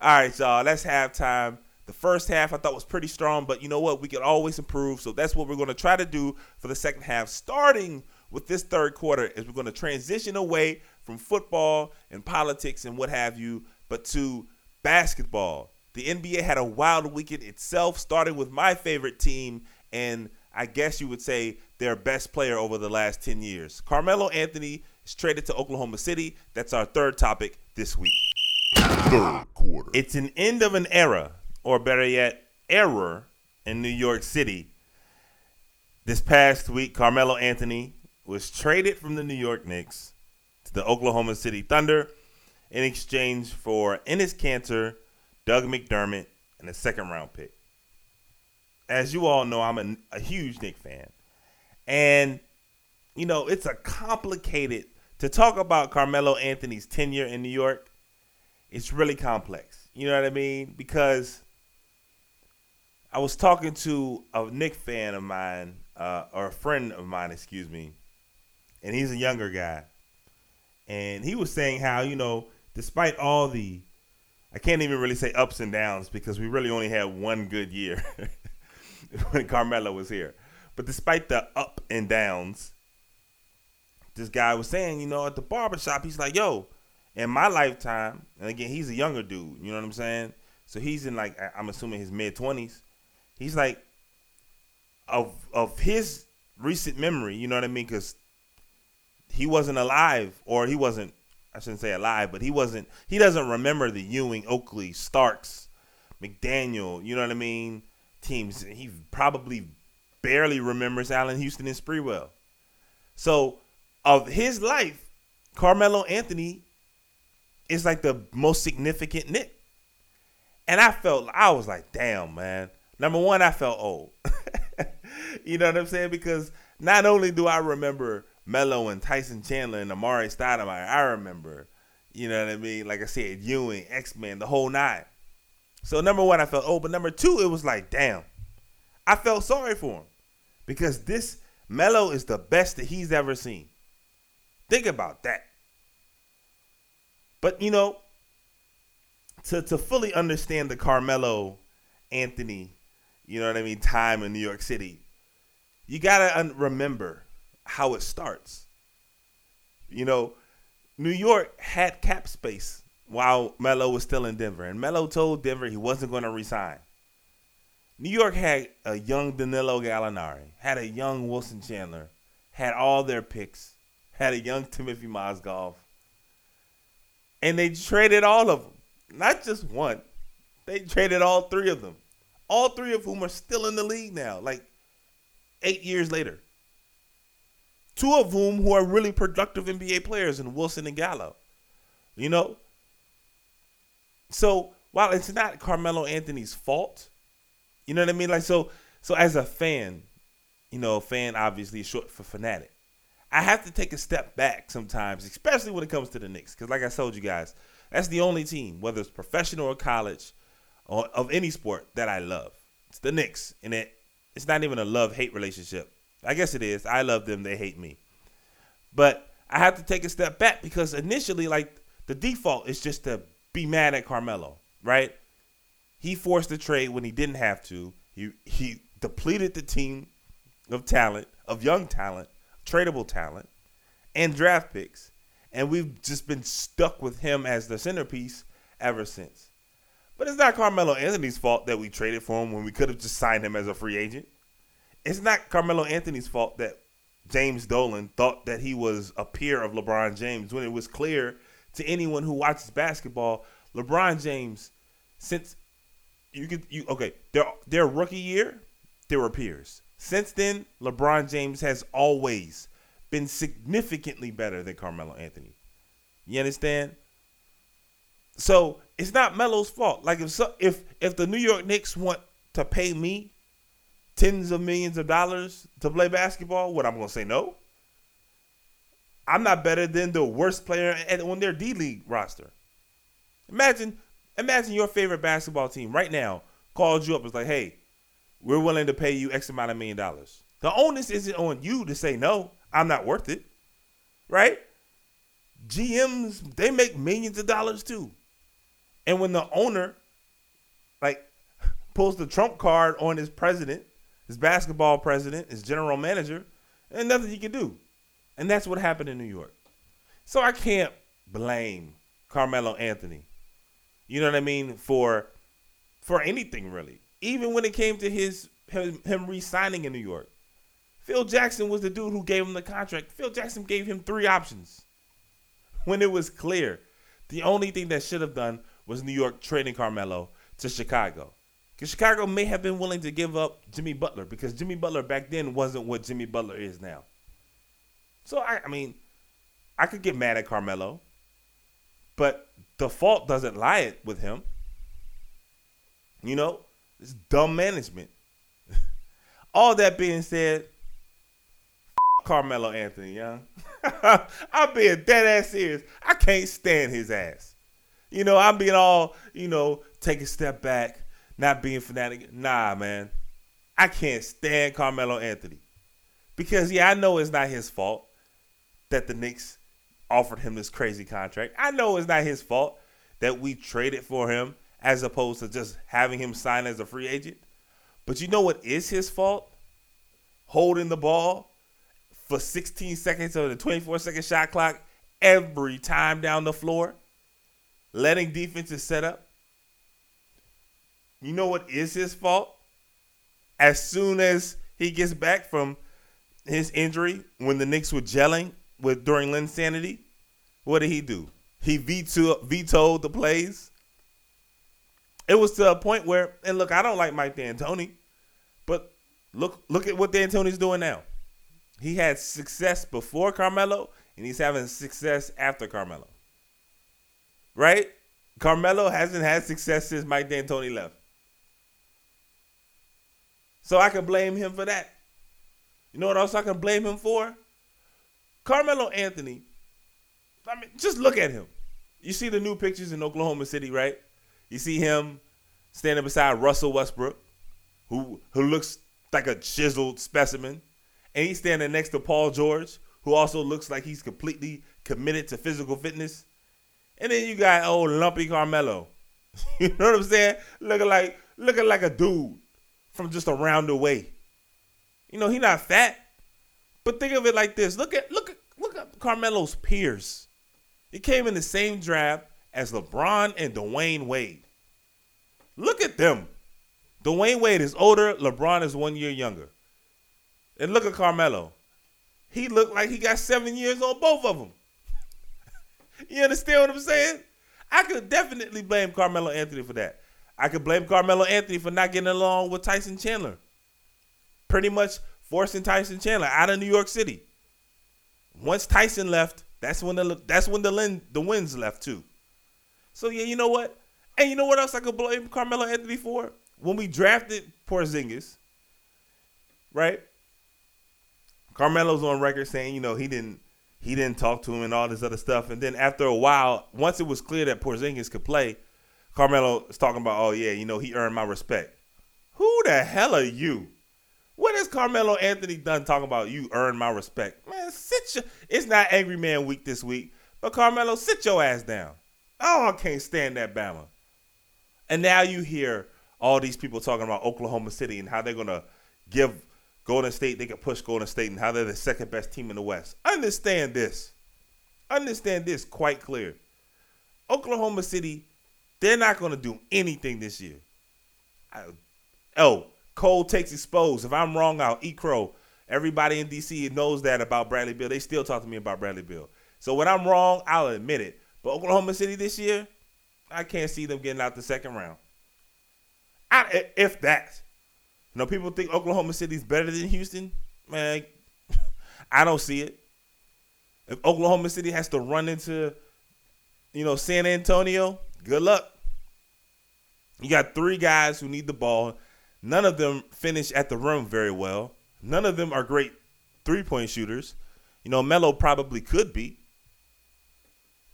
All right, y'all. Let's have time. The first half I thought was pretty strong, but you know what? We can always improve. So that's what we're going to try to do for the second half, starting with this third quarter, is we're going to transition away from football and politics and what have you, but to basketball. The NBA had a wild weekend itself, starting with my favorite team, and I guess you would say their best player over the last 10 years. Carmelo Anthony is traded to Oklahoma City. That's our third topic this week. Third quarter. It's an end of an era or better yet, error in New York City. This past week, Carmelo Anthony was traded from the New York Knicks to the Oklahoma City Thunder in exchange for Enes Kanter, Doug McDermott, and a second round pick. As you all know, I'm a, a huge Knick fan. And, you know, it's a complicated to talk about Carmelo Anthony's tenure in New York. It's really complex. You know what I mean? Because I was talking to a Knick fan of mine, uh, or a friend of mine, excuse me, and he's a younger guy, and he was saying how you know, despite all the, I can't even really say ups and downs because we really only had one good year [laughs] [laughs] when Carmelo was here, but despite the up and downs, this guy was saying, you know, at the barbershop, he's like, yo, in my lifetime, and again, he's a younger dude, you know what I'm saying? So he's in like, I'm assuming his mid 20s he's like of of his recent memory, you know what I mean? Because he wasn't alive, or he wasn't. I shouldn't say alive, but he wasn't. He doesn't remember the Ewing, Oakley, Starks, McDaniel. You know what I mean? Teams. He probably barely remembers Allan Houston and Sprewell. So, of his life, Carmelo Anthony is like the most significant Knick. And I felt I was like, damn, man. Number one, I felt old. [laughs] you know what I'm saying? Because not only do I remember Melo and Tyson Chandler and Amar'e Stoudemire, I remember, you know what I mean? Like I said, Ewing, X Men, the whole nine. So number one, I felt old, but number two, it was like, damn, I felt sorry for him because this Melo is the best that he's ever seen. Think about that. But you know, to to fully understand the Carmelo Anthony you know what I mean, time in New York City, you got to un- remember how it starts. You know, New York had cap space while Melo was still in Denver, and Melo told Denver he wasn't going to resign. New York had a young Danilo Gallinari, had a young Wilson Chandler, had all their picks, had a young Timofey Mozgov, and they traded all of them, not just one. They traded all three of them all three of whom are still in the league now, like eight years later. Two of whom who are really productive NBA players in Wilson and Gallo. You know? So while it's not Carmelo Anthony's fault, you know what I mean? Like so so as a fan, you know, fan obviously is short for fanatic. I have to take a step back sometimes, especially when it comes to the Knicks. Because like I told you guys, that's the only team, whether it's professional or college, or of any sport that I love. It's the Knicks, and it it's not even a love hate relationship. I guess it is. I love them, they hate me. But I have to take a step back because initially, like the default is just to be mad at Carmelo, right? He forced the trade when he didn't have to. He he depleted the team of talent, of young talent, tradable talent, and draft picks. And we've just been stuck with him as the centerpiece ever since. But it's not Carmelo Anthony's fault that we traded for him when we could have just signed him as a free agent. It's not Carmelo Anthony's fault that James Dolan thought that he was a peer of LeBron James when it was clear to anyone who watches basketball, LeBron James, since you could you okay, their their rookie year, they were peers. Since then, LeBron James has always been significantly better than Carmelo Anthony. You understand? So it's not Melo's fault. Like if so, if if the New York Knicks want to pay me tens of millions of dollars to play basketball, what I'm to say no? I'm not better than the worst player on their D League roster. Imagine, imagine your favorite basketball team right now called you up. It's like, hey, we're willing to pay you X amount of million dollars. The onus isn't on you to say no. I'm not worth it, right? GMs they make millions of dollars too, and when the owner, like, [laughs] pulls the trump card on his president, his basketball president, his general manager, and nothing he can do. And that's what happened in New York. So I can't blame Carmelo Anthony. You know what I mean? For for anything really. Even when it came to his him, him re-signing in New York. Phil Jackson was the dude who gave him the contract. Phil Jackson gave him three options. When it was clear, the only thing that should have done was New York trading Carmelo to Chicago. Because Chicago may have been willing to give up Jimmy Butler because Jimmy Butler back then wasn't what Jimmy Butler is now. So I, I mean, I could get mad at Carmelo, but the fault doesn't lie it with him. You know, it's dumb management. [laughs] All that being said, [laughs] Carmelo Anthony, young. [laughs] I'm being dead ass serious. I can't stand his ass. You know, I'm being all, you know, take a step back, not being fanatic. Nah, man. I can't stand Carmelo Anthony. Because, yeah, I know it's not his fault that the Knicks offered him this crazy contract. I know it's not his fault that we traded for him as opposed to just having him sign as a free agent. But you know what is his fault? Holding the ball for 16 seconds of the 24 second shot clock every time down the floor, letting defenses set up. You know what is his fault? As soon as he gets back from his injury, when the Knicks were gelling with during Linsanity, what did he do? He vetoed, vetoed the plays. It was to a point where, and look, I don't like Mike D'Antoni, but look, look at what D'Antoni's doing now. He had success before Carmelo, and he's having success after Carmelo. Right? Carmelo hasn't had success since Mike D'Antoni left. So I can blame him for that. You know what else I can blame him for? Carmelo Anthony, I mean, just look at him. You see the new pictures in Oklahoma City, right? You see him standing beside Russell Westbrook, who who looks like a chiseled specimen, and he's standing next to Paul George, who also looks like he's completely committed to physical fitness. And then you got old lumpy Carmelo. [laughs] you know what I'm saying? Looking like looking like a dude from just around the way. You know, he's not fat. But think of it like this. Look at look Carmelo's peers. He came in the same draft as LeBron and Dwyane Wade. Look at them. Dwyane Wade is older, LeBron is one year younger. And look at Carmelo. He looked like he got seven years on both of them. [laughs] you understand what I'm saying? I could definitely blame Carmelo Anthony for that. I could blame Carmelo Anthony for not getting along with Tyson Chandler. Pretty much forcing Tyson Chandler out of New York City. Once Tyson left, that's when the that's when the the wins left too. So yeah, you know what? And you know what else I could blame Carmelo Anthony for? When we drafted Porzingis, right? Carmelo's on record saying, you know, he didn't he didn't talk to him and all this other stuff. And then after a while, once it was clear that Porzingis could play, Carmelo talking about, oh yeah, you know, he earned my respect. Who the hell are you? What has Carmelo Anthony done talking about you earn my respect? Man, sit your it's not angry man week this week, but Carmelo, sit your ass down. Oh, I can't stand that Bama. And now you hear all these people talking about Oklahoma City and how they're gonna give Golden State, they can push Golden State and how they're the second best team in the West. Understand this. Understand this quite clear. Oklahoma City, they're not gonna do anything this year. I, oh, Cole takes exposed. If I'm wrong, I'll eat crow. Everybody in DC knows that about Bradley Beal. They still talk to me about Bradley Beal. So when I'm wrong, I'll admit it. But Oklahoma City this year, I can't see them getting out the second round. I, if that. You know, people think Oklahoma City's better than Houston. Man, [laughs] I don't see it. If Oklahoma City has to run into, you know, San Antonio, good luck. You got three guys who need the ball None of them finish at the rim very well. None of them are great three point shooters. You know, Melo probably could be.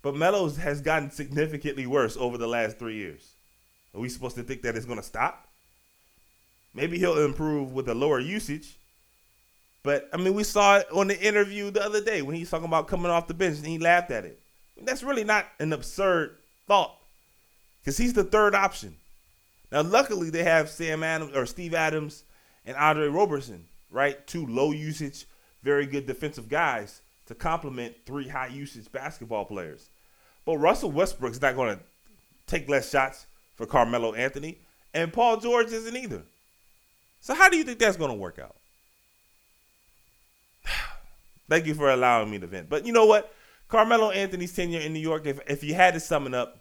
But Melo has gotten significantly worse over the last three years. Are we supposed to think that it's going to stop? Maybe he'll improve with a lower usage. But I mean, we saw it on the interview the other day when he's talking about coming off the bench and he laughed at it. I mean, that's really not an absurd thought because he's the third option. Now, luckily, they have Sam Adams or Steve Adams and Andre Roberson, right? Two low usage, very good defensive guys to complement three high usage basketball players. But Russell Westbrook's not going to take less shots for Carmelo Anthony, and Paul George isn't either. So, how do you think that's going to work out? [sighs] Thank you for allowing me to vent. But you know what? Carmelo Anthony's tenure in New York, if, if you had to sum it up,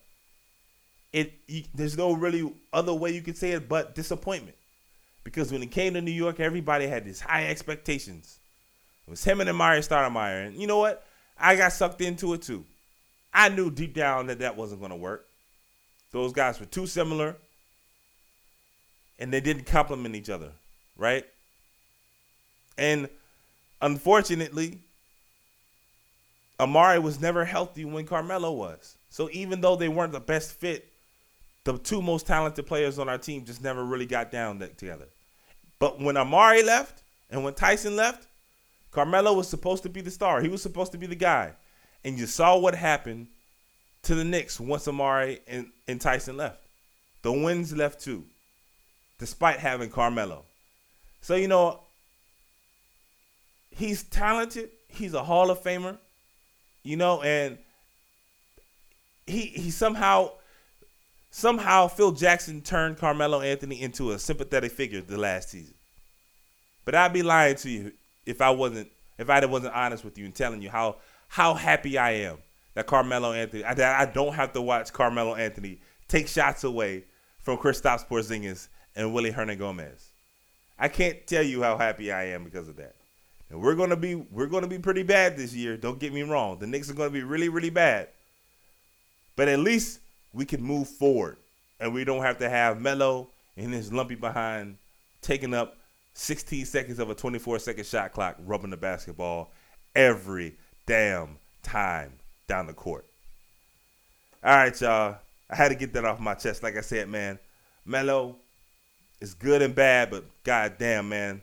it you, there's no really other way you could say it but disappointment. Because when it came to New York, everybody had these high expectations. It was him and Amar'e Stoudemire. And you know what? I got sucked into it too. I knew deep down that that wasn't going to work. Those guys were too similar and they didn't complement each other, right? And unfortunately, Amar'e was never healthy when Carmelo was. So even though they weren't the best fit, the two most talented players on our team just never really got down together. But when Amar'e left and when Tyson left, Carmelo was supposed to be the star. He was supposed to be the guy. And you saw what happened to the Knicks once Amar'e and, and Tyson left. The wins left too, despite having Carmelo. So, you know, he's talented. He's a Hall of Famer, you know, and he he somehow somehow Phil Jackson turned Carmelo Anthony into a sympathetic figure the last season. But I'd be lying to you if I wasn't if I wasn't honest with you and telling you how how happy I am that Carmelo Anthony that I don't have to watch Carmelo Anthony take shots away from Kristaps Porzingis and Willy Hernangomez. I can't tell you how happy I am because of that. And we're gonna be we're gonna be pretty bad this year. Don't get me wrong. The Knicks are gonna be really really bad. But at least we can move forward and we don't have to have Melo and his lumpy behind taking up 16 seconds of a 24 second shot clock rubbing the basketball every damn time down the court. All right, y'all. I had to get that off my chest. Like I said, man, Melo is good and bad, but goddamn, man,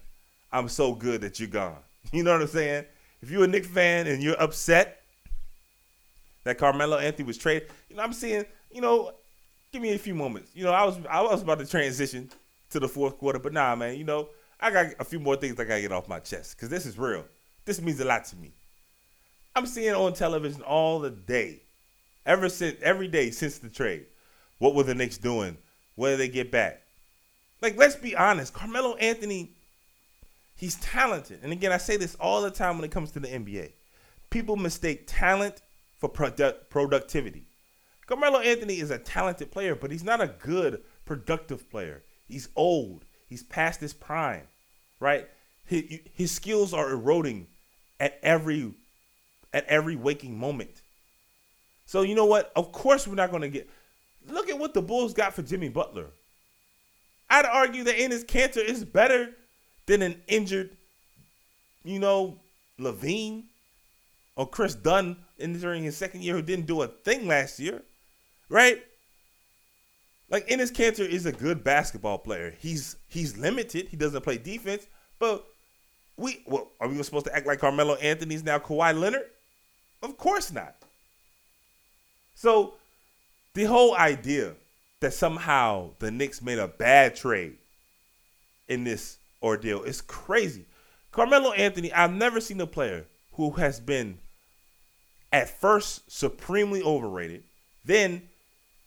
I'm so good that you're gone. [laughs] You know what I'm saying? If you're a Knicks fan and you're upset that Carmelo Anthony was traded, you know, I'm seeing you know, give me a few moments. You know, I was I was about to transition to the fourth quarter, but nah, man. You know, I got a few more things I gotta get off my chest because this is real. This means a lot to me. I'm seeing on television all the day, ever since every day since the trade. What were the Knicks doing? Where did they get back? Like, let's be honest. Carmelo Anthony, he's talented. And again, I say this all the time when it comes to the NBA. People mistake talent for produ- productivity. Carmelo Anthony is a talented player, but he's not a good, productive player. He's old. He's past his prime, right? His, his skills are eroding at every at every waking moment. So you know what? Of course we're not going to get. Look at what the Bulls got for Jimmy Butler. I'd argue that Enes Kanter is better than an injured, you know, LaVine or Kris Dunn during his second year who didn't do a thing last year right? Like Enes Kanter is a good basketball player. He's he's limited. He doesn't play defense, but we well, are we supposed to act like Carmelo Anthony's now Kawhi Leonard? Of course not. So the whole idea that somehow the Knicks made a bad trade in this ordeal is crazy. Carmelo Anthony, I've never seen a player who has been at first supremely overrated, then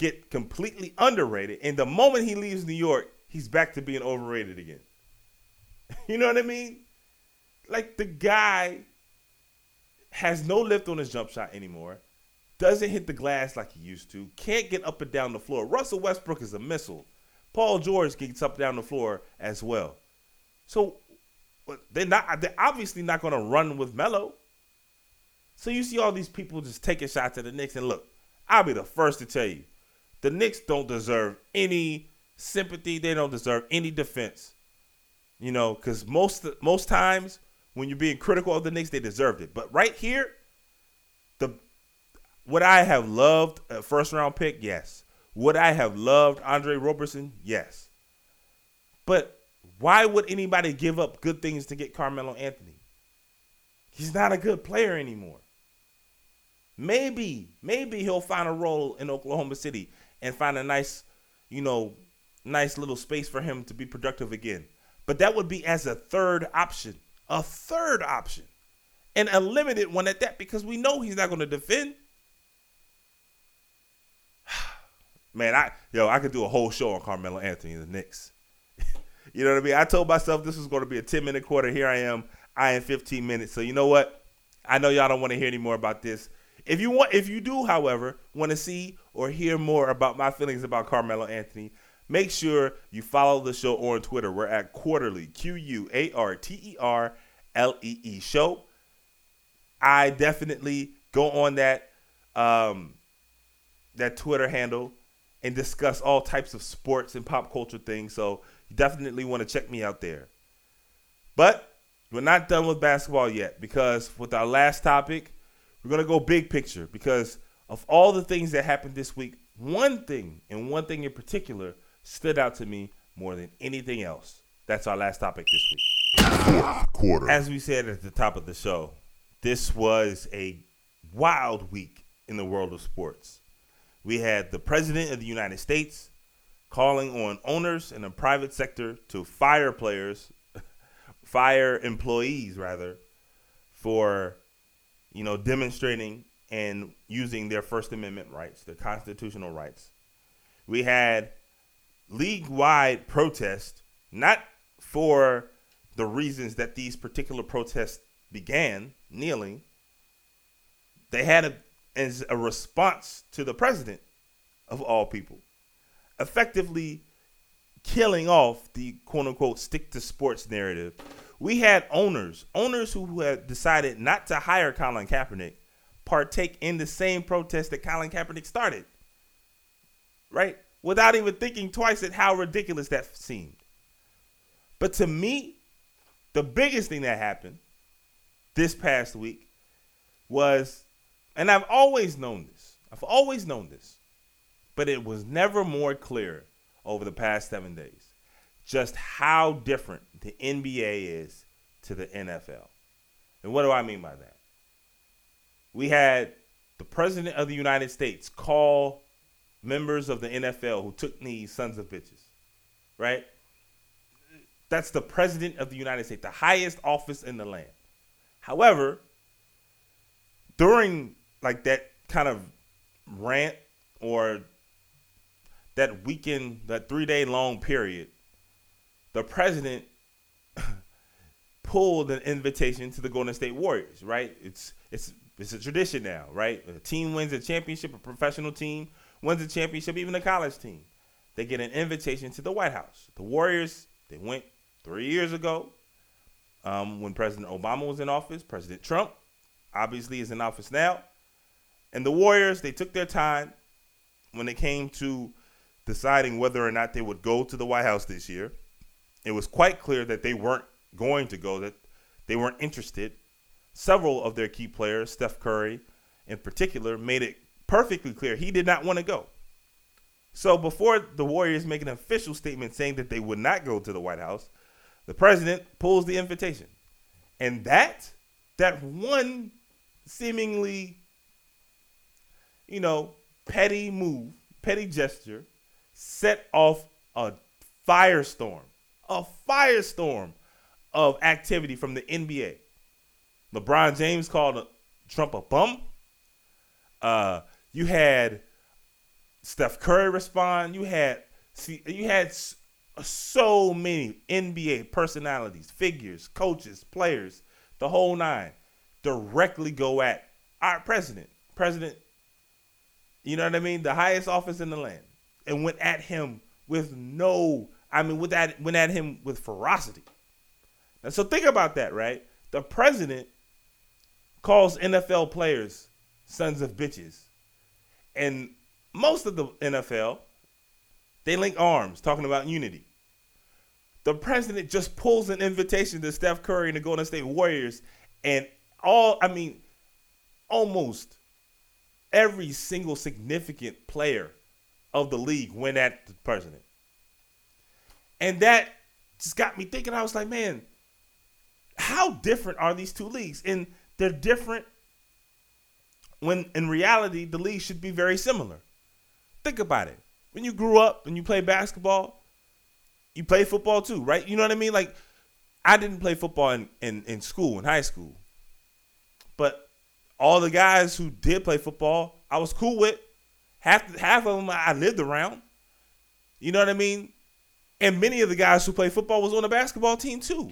get completely underrated. And the moment he leaves New York, he's back to being overrated again. [laughs] you know what I mean? Like the guy has no lift on his jump shot anymore, doesn't hit the glass like he used to, can't get up and down the floor. Russell Westbrook is a missile. Paul George gets up and down the floor as well. So they're not they're obviously not to run with Melo. So you see all these people just taking shots at the Knicks and look, I'll be the first to tell you the Knicks don't deserve any sympathy. They don't deserve any defense. You know, because most most times when you're being critical of the Knicks, they deserved it. But right here, the would I have loved a first round pick? Yes. Would I have loved Andre Roberson? Yes. But why would anybody give up good things to get Carmelo Anthony? He's not a good player anymore. Maybe, maybe he'll find a role in Oklahoma City and find a nice, you know, nice little space for him to be productive again. But that would be as a third option, a third option, and a limited one at that because we know he's not going to defend. [sighs] Man, I yo, I could do a whole show on Carmelo Anthony and the Knicks. [laughs] you know what I mean? I told myself this was going to be a 10 minute quarter. Here I am. I am 15 minutes. So you know what? I know y'all don't want to hear any more about this. If you want, if you do, however, want to see or hear more about my feelings about Carmelo Anthony, make sure you follow the show on Twitter. We're at Quarterly Q U A R T E R L E E Show. I definitely go on that um, that Twitter handle and discuss all types of sports and pop culture things. So you definitely want to check me out there. But we're not done with basketball yet because with our last topic, we're to go big picture because of all the things that happened this week. One thing and one thing in particular stood out to me more than anything else. That's our last topic this week. Quarter. As we said at the top of the show, this was a wild week in the world of sports. We had the President of the United States calling on owners in the private sector to fire players, [laughs] fire employees rather, for you know demonstrating and using their First Amendment rights, their constitutional rights. We had league-wide protest, not for the reasons that these particular protests began, kneeling. They had a as a response to the president of all people, effectively killing off the quote unquote stick to sports narrative. We had owners, owners who had decided not to hire Colin Kaepernick, partake in the same protest that Colin Kaepernick started. Right? Without even thinking twice at how ridiculous that seemed. But to me, the biggest thing that happened this past week was and I've always known this. I've always known this. But it was never more clear over the past seven days just how different the NBA is to the NFL. And what do I mean by that? We had the President of the United States call members of the NFL who took these sons of bitches, right? That's the President of the United States, the highest office in the land. However, during like that kind of rant or that weekend, that three day long period, the president [laughs] pulled an invitation to the Golden State Warriors, right? It's it's it's a tradition now, right? A team wins a championship, a professional team wins a championship, even a college team. They get an invitation to the White House. The Warriors, they went three years ago um, when President Obama was in office. President Trump obviously is in office now. And the Warriors, they took their time when it came to deciding whether or not they would go to the White House this year. It was quite clear that they weren't going to go, that they weren't interested. Several of their key players, Steph Curry in particular, made it perfectly clear he did not want to go. So before the Warriors make an official statement saying that they would not go to the White House, the president pulls the invitation. And that, that one seemingly you know, petty move, petty gesture, set off a firestorm, a firestorm of activity from the NBA. LeBron James called Trump a bum. Uh, you had Steph Curry respond. You had see, you had so many NBA personalities, figures, coaches, players, the whole nine, directly go at our president. President you know what I mean? The highest office in the land, and went at him with no, I mean, with that went at him with ferocity. And so think about that, right? The president calls NFL players sons of bitches, and most of the NFL They link arms, talking about unity. The president just pulls an invitation to Steph Curry and the Golden State Warriors, and all I mean, almost every single significant player of the league went at the president. And that just got me thinking. I was like, man, how different are these two leagues? And they're different when in reality the league should be very similar. Think about it. When you grew up and you played basketball, you play football too, right? You know what I mean? Like I didn't play football in, in, in school, in high school. But all the guys who did play football, I was cool with. Half half of them I lived around. You know what I mean? And many of the guys who play football was on the basketball team too.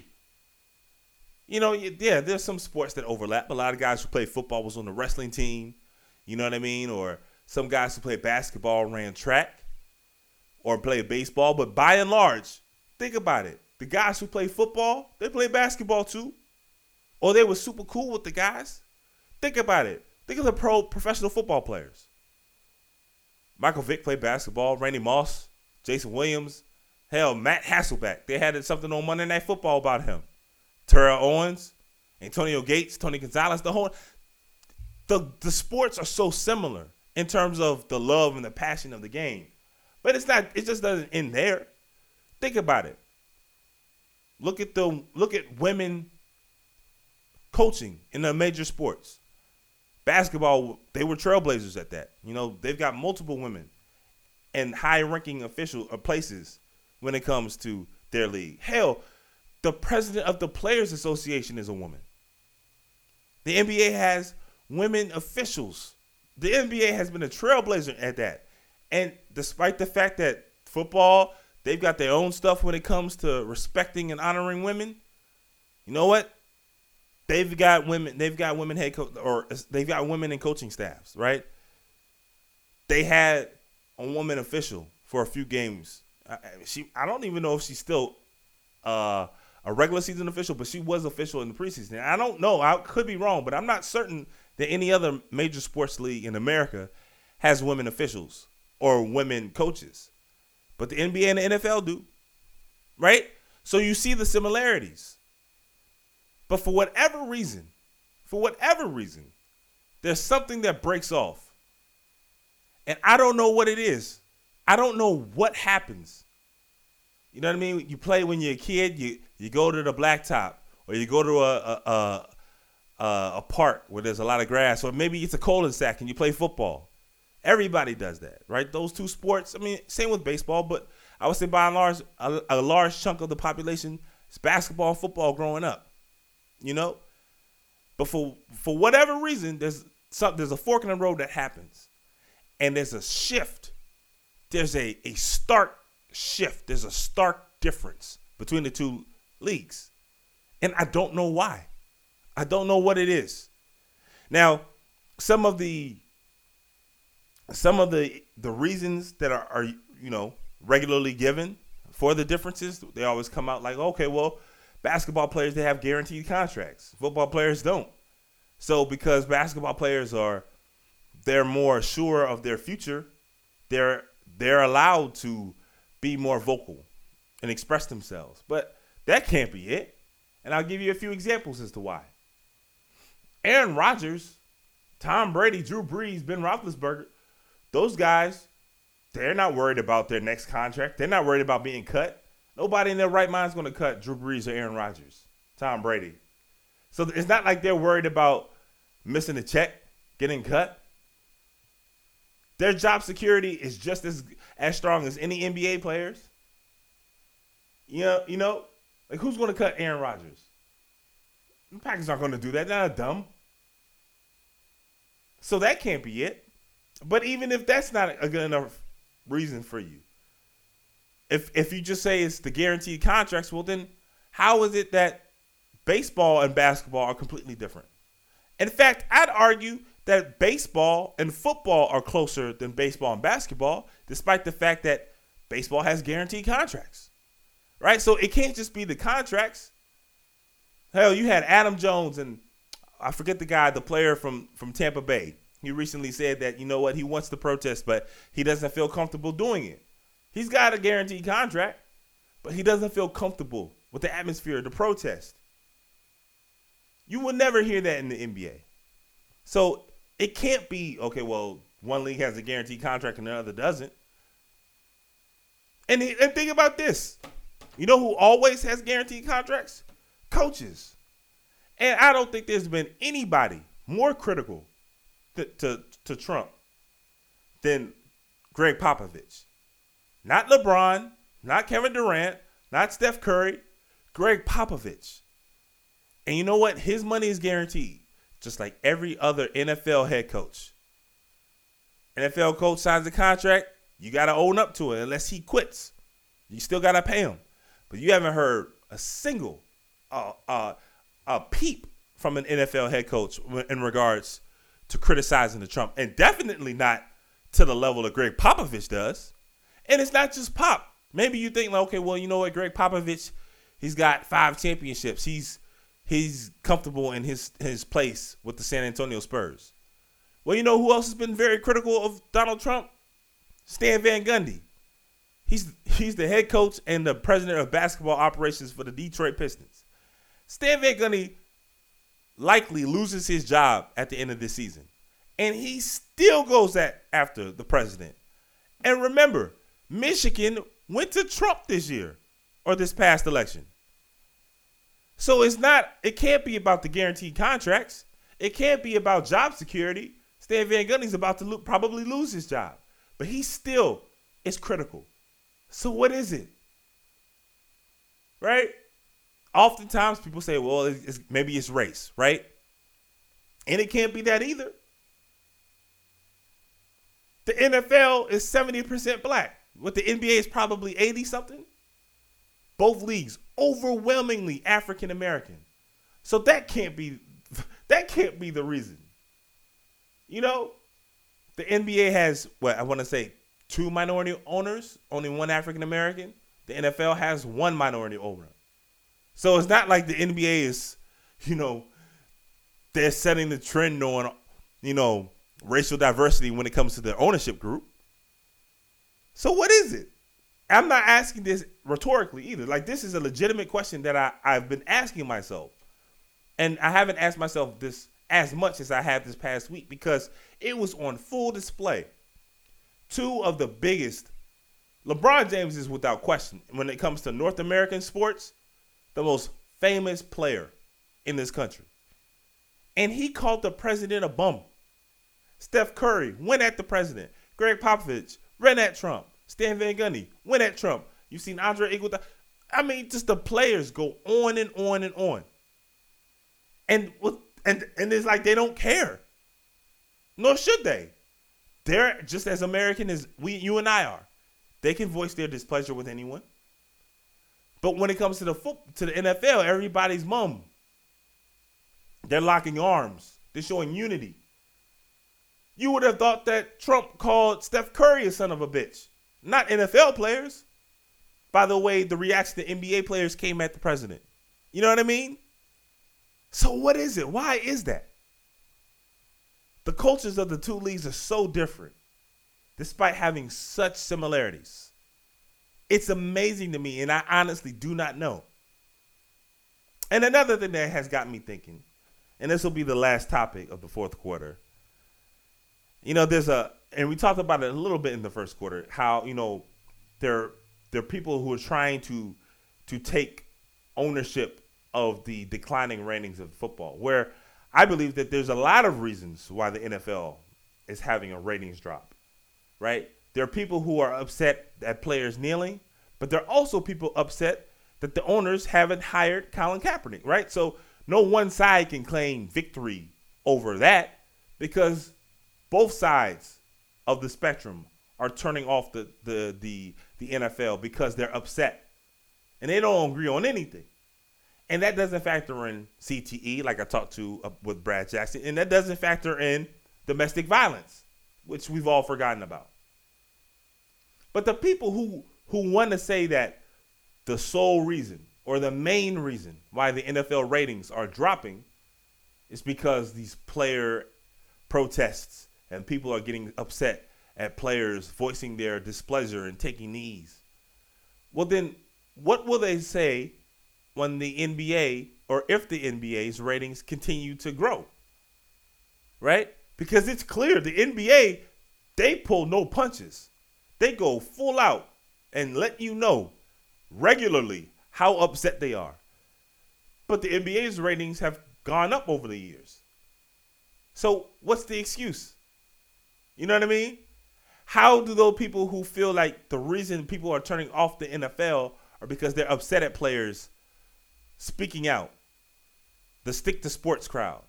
You know, yeah, there's some sports that overlap. A lot of guys who play football was on the wrestling team. You know what I mean? Or some guys who play basketball ran track or play baseball. But by and large, think about it. The guys who play football, they play basketball too. Or they were super cool with the guys. Think about it. Think of the pro professional football players. Michael Vick played basketball. Randy Moss, Jason Williams, hell, Matt Hasselbeck. They had something on Monday Night Football about him. Terrell Owens, Antonio Gates, Tony Gonzalez. The whole the the sports are so similar in terms of the love and the passion of the game, but it's not. It just doesn't end there. Think about it. Look at the look at women coaching in the major sports basketball, they were trailblazers at that. You know, they've got multiple women and high-ranking official uh, places when it comes to their league. Hell, the president of the Players Association is a woman. The NBA has women officials. The NBA has been a trailblazer at that. And despite the fact that football, they've got their own stuff when it comes to respecting and honoring women, you know what? they've got women they've got women head coach or they've got women in coaching staffs, right? They had a woman official for a few games. I, she I don't even know if she's still uh, a regular season official, but she was official in the preseason. I don't know. I could be wrong, but I'm not certain that any other major sports league in America has women officials or women coaches. But the NBA and the NFL do. Right? So you see the similarities. But for whatever reason, for whatever reason, there's something that breaks off. And I don't know what it is. I don't know what happens. You know what I mean? You play when you're a kid, you, you go to the blacktop, or you go to a, a, a, a park where there's a lot of grass, or maybe it's a cul-de-sac and you play football. Everybody does that, right? Those two sports. I mean, same with baseball, but I would say by and large, a, a large chunk of the population is basketball and football growing up you know. But for for whatever reason, there's some, there's a fork in the road that happens, and there's a shift. There's a a stark shift. There's a stark difference between the two leagues, and I don't know why. I don't know what it is. Now, some of the some of the the reasons that are, are you know regularly given for the differences, they always come out like, okay, well, basketball players they have guaranteed contracts. Football players don't. So because basketball players are they're more sure of their future, they're they're allowed to be more vocal and express themselves. But that can't be it. And I'll give you a few examples as to why. Aaron Rodgers, Tom Brady, Drew Brees, Ben Roethlisberger, those guys, they're not worried about their next contract. They're not worried about being cut. Nobody in their right mind is going to cut Drew Brees or Aaron Rodgers, Tom Brady. So it's not like they're worried about missing a check, getting cut. Their job security is just as as strong as any NBA players. You know, you know, like who's going to cut Aaron Rodgers? The Packers aren't going to do that. They're not dumb. So that can't be it. But even if that's not a good enough reason for you, if if you just say it's the guaranteed contracts, well then how is it that baseball and basketball are completely different? In fact, I'd argue that baseball and football are closer than baseball and basketball, despite the fact that baseball has guaranteed contracts. Right? So it can't just be the contracts. Hell, you had Adam Jones and I forget the guy, the player from from Tampa Bay. He recently said that you know what he wants to protest, but he doesn't feel comfortable doing it He's got a guaranteed contract, but he doesn't feel comfortable with the atmosphere, of the protest. You will never hear that in the NBA. So it can't be, okay, well, one league has a guaranteed contract and the other doesn't. And, and think about this. You know who always has guaranteed contracts? Coaches. And I don't think there's been anybody more critical to, to, to Trump than Gregg Popovich. Not LeBron, not Kevin Durant, not Steph Curry, Gregg Popovich. And you know what? His money is guaranteed, just like every other NFL head coach. NFL coach signs a contract, you got to own up to it unless he quits. You still got to pay him. But you haven't heard a single uh, uh, a peep from an NFL head coach in regards to criticizing the Trump, and definitely not to the level that Gregg Popovich does. And it's not just Pop. Maybe you think, like, okay, well, you know what, Gregg Popovich, he's got five championships. He's he's comfortable in his his place with the San Antonio Spurs. Well, you know who else has been very critical of Donald Trump? Stan Van Gundy. He's he's the head coach and the president of basketball operations for the Detroit Pistons. Stan Van Gundy likely loses his job at the end of this season. And he still goes at after the president. And remember, Michigan went to Trump this year or this past election. So it's not, it can't be about the guaranteed contracts. It can't be about job security. Stan Van Gundy's about to lo- probably lose his job, but he still is critical. So what is it? Right? Oftentimes people say, well, it's, maybe it's race, right? And it can't be that either. The NFL is 70% black. What the NBA is probably 80 something. Both leagues overwhelmingly African American. So that can't be [laughs] that can't be the reason. You know, the NBA has what I want to say two minority owners, only one African American. The NFL has one minority owner. So it's not like the NBA is, you know, they're setting the trend on, you know, racial diversity when it comes to the ownership group. So what is it? I'm not asking this rhetorically either. Like this is a legitimate question that I, I've been asking myself. And I haven't asked myself this as much as I have this past week because it was on full display. Two of the biggest LeBron James is without question when it comes to North American sports, the most famous player in this country. And he called the president a bum. Steph Curry went at the president. Gregg Popovich ran at Trump. Stan Van Gundy went at Trump. You've seen Andre Iguodala. I mean, just the players go on and on and on. And and and it's like they don't care. Nor should they. They're just as American as we, you and I are. They can voice their displeasure with anyone. But when it comes to the foot, to the NFL, everybody's mum. They're locking arms. They're showing unity. You would have thought that Trump called Steph Curry a son of a bitch, not NFL players. By the way, the reaction to NBA players came at the president. You know what I mean? So, what is it? Why is that? The cultures of the two leagues are so different, despite having such similarities. It's amazing to me, and I honestly do not know. And another thing that has got me thinking, and this will be the last topic of the fourth quarter you know, there's a, and we talked about it a little bit in the first quarter, how you know there there are people who are trying to to take ownership of the declining ratings of football. Where I believe that there's a lot of reasons why the NFL is having a ratings drop. Right? There are people who are upset at players kneeling, but there are also people upset that the owners haven't hired Colin Kaepernick. Right? So no one side can claim victory over that because both sides of the spectrum are turning off the the the, the NFL because they're upset and they don't agree on anything. And that doesn't factor in CTE, like I talked to uh, with Brad Jackson, and that doesn't factor in domestic violence, which we've all forgotten about. But the people who who want to say that the sole reason or the main reason why the NFL ratings are dropping is because these player protests and people are getting upset at players voicing their displeasure and taking knees. Well, then, what will they say when the NBA or if the NBA's ratings continue to grow? Right? Because it's clear the NBA, they pull no punches. They go full out and let you know regularly how upset they are. But the NBA's ratings have gone up over the years. So what's the excuse? You know what I mean? How do those people who feel like the reason people are turning off the NFL are because they're upset at players speaking out? The stick to sports crowd.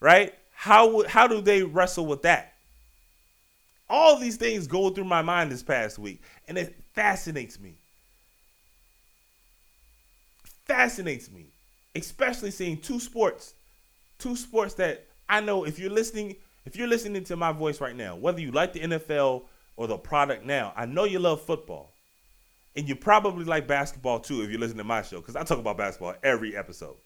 Right? How how do they wrestle with that? All these things go through my mind this past week and it fascinates me. Fascinates me, especially seeing two sports, two sports that I know if you're listening, if you're listening to my voice right now, whether you like the NFL or the product now, I know you love football. And you probably like basketball too if you listen to my show, because I talk about basketball every episode.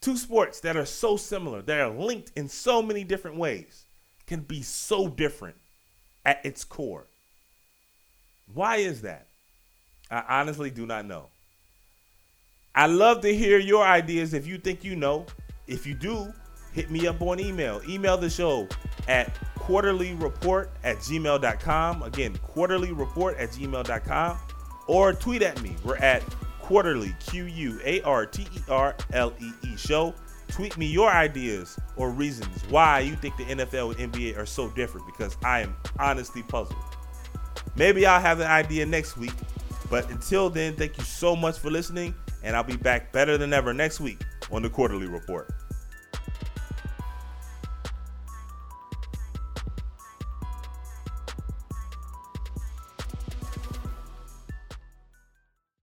Two sports that are so similar, that are linked in so many different ways, can be so different at its core. Why is that? I honestly do not know. I love to hear your ideas if you think you know. If you do, hit me up on email. Email the show at quarterlyreport at gmail.com. Again, quarterlyreport at gmail.com. Or tweet at me. We're at quarterly, Q U A R T E R L E E show. Tweet me your ideas or reasons why you think the NFL and NBA are so different because I am honestly puzzled. Maybe I'll have an idea next week. But until then, thank you so much for listening, and I'll be back better than ever next week on the Quarter-Lee Report.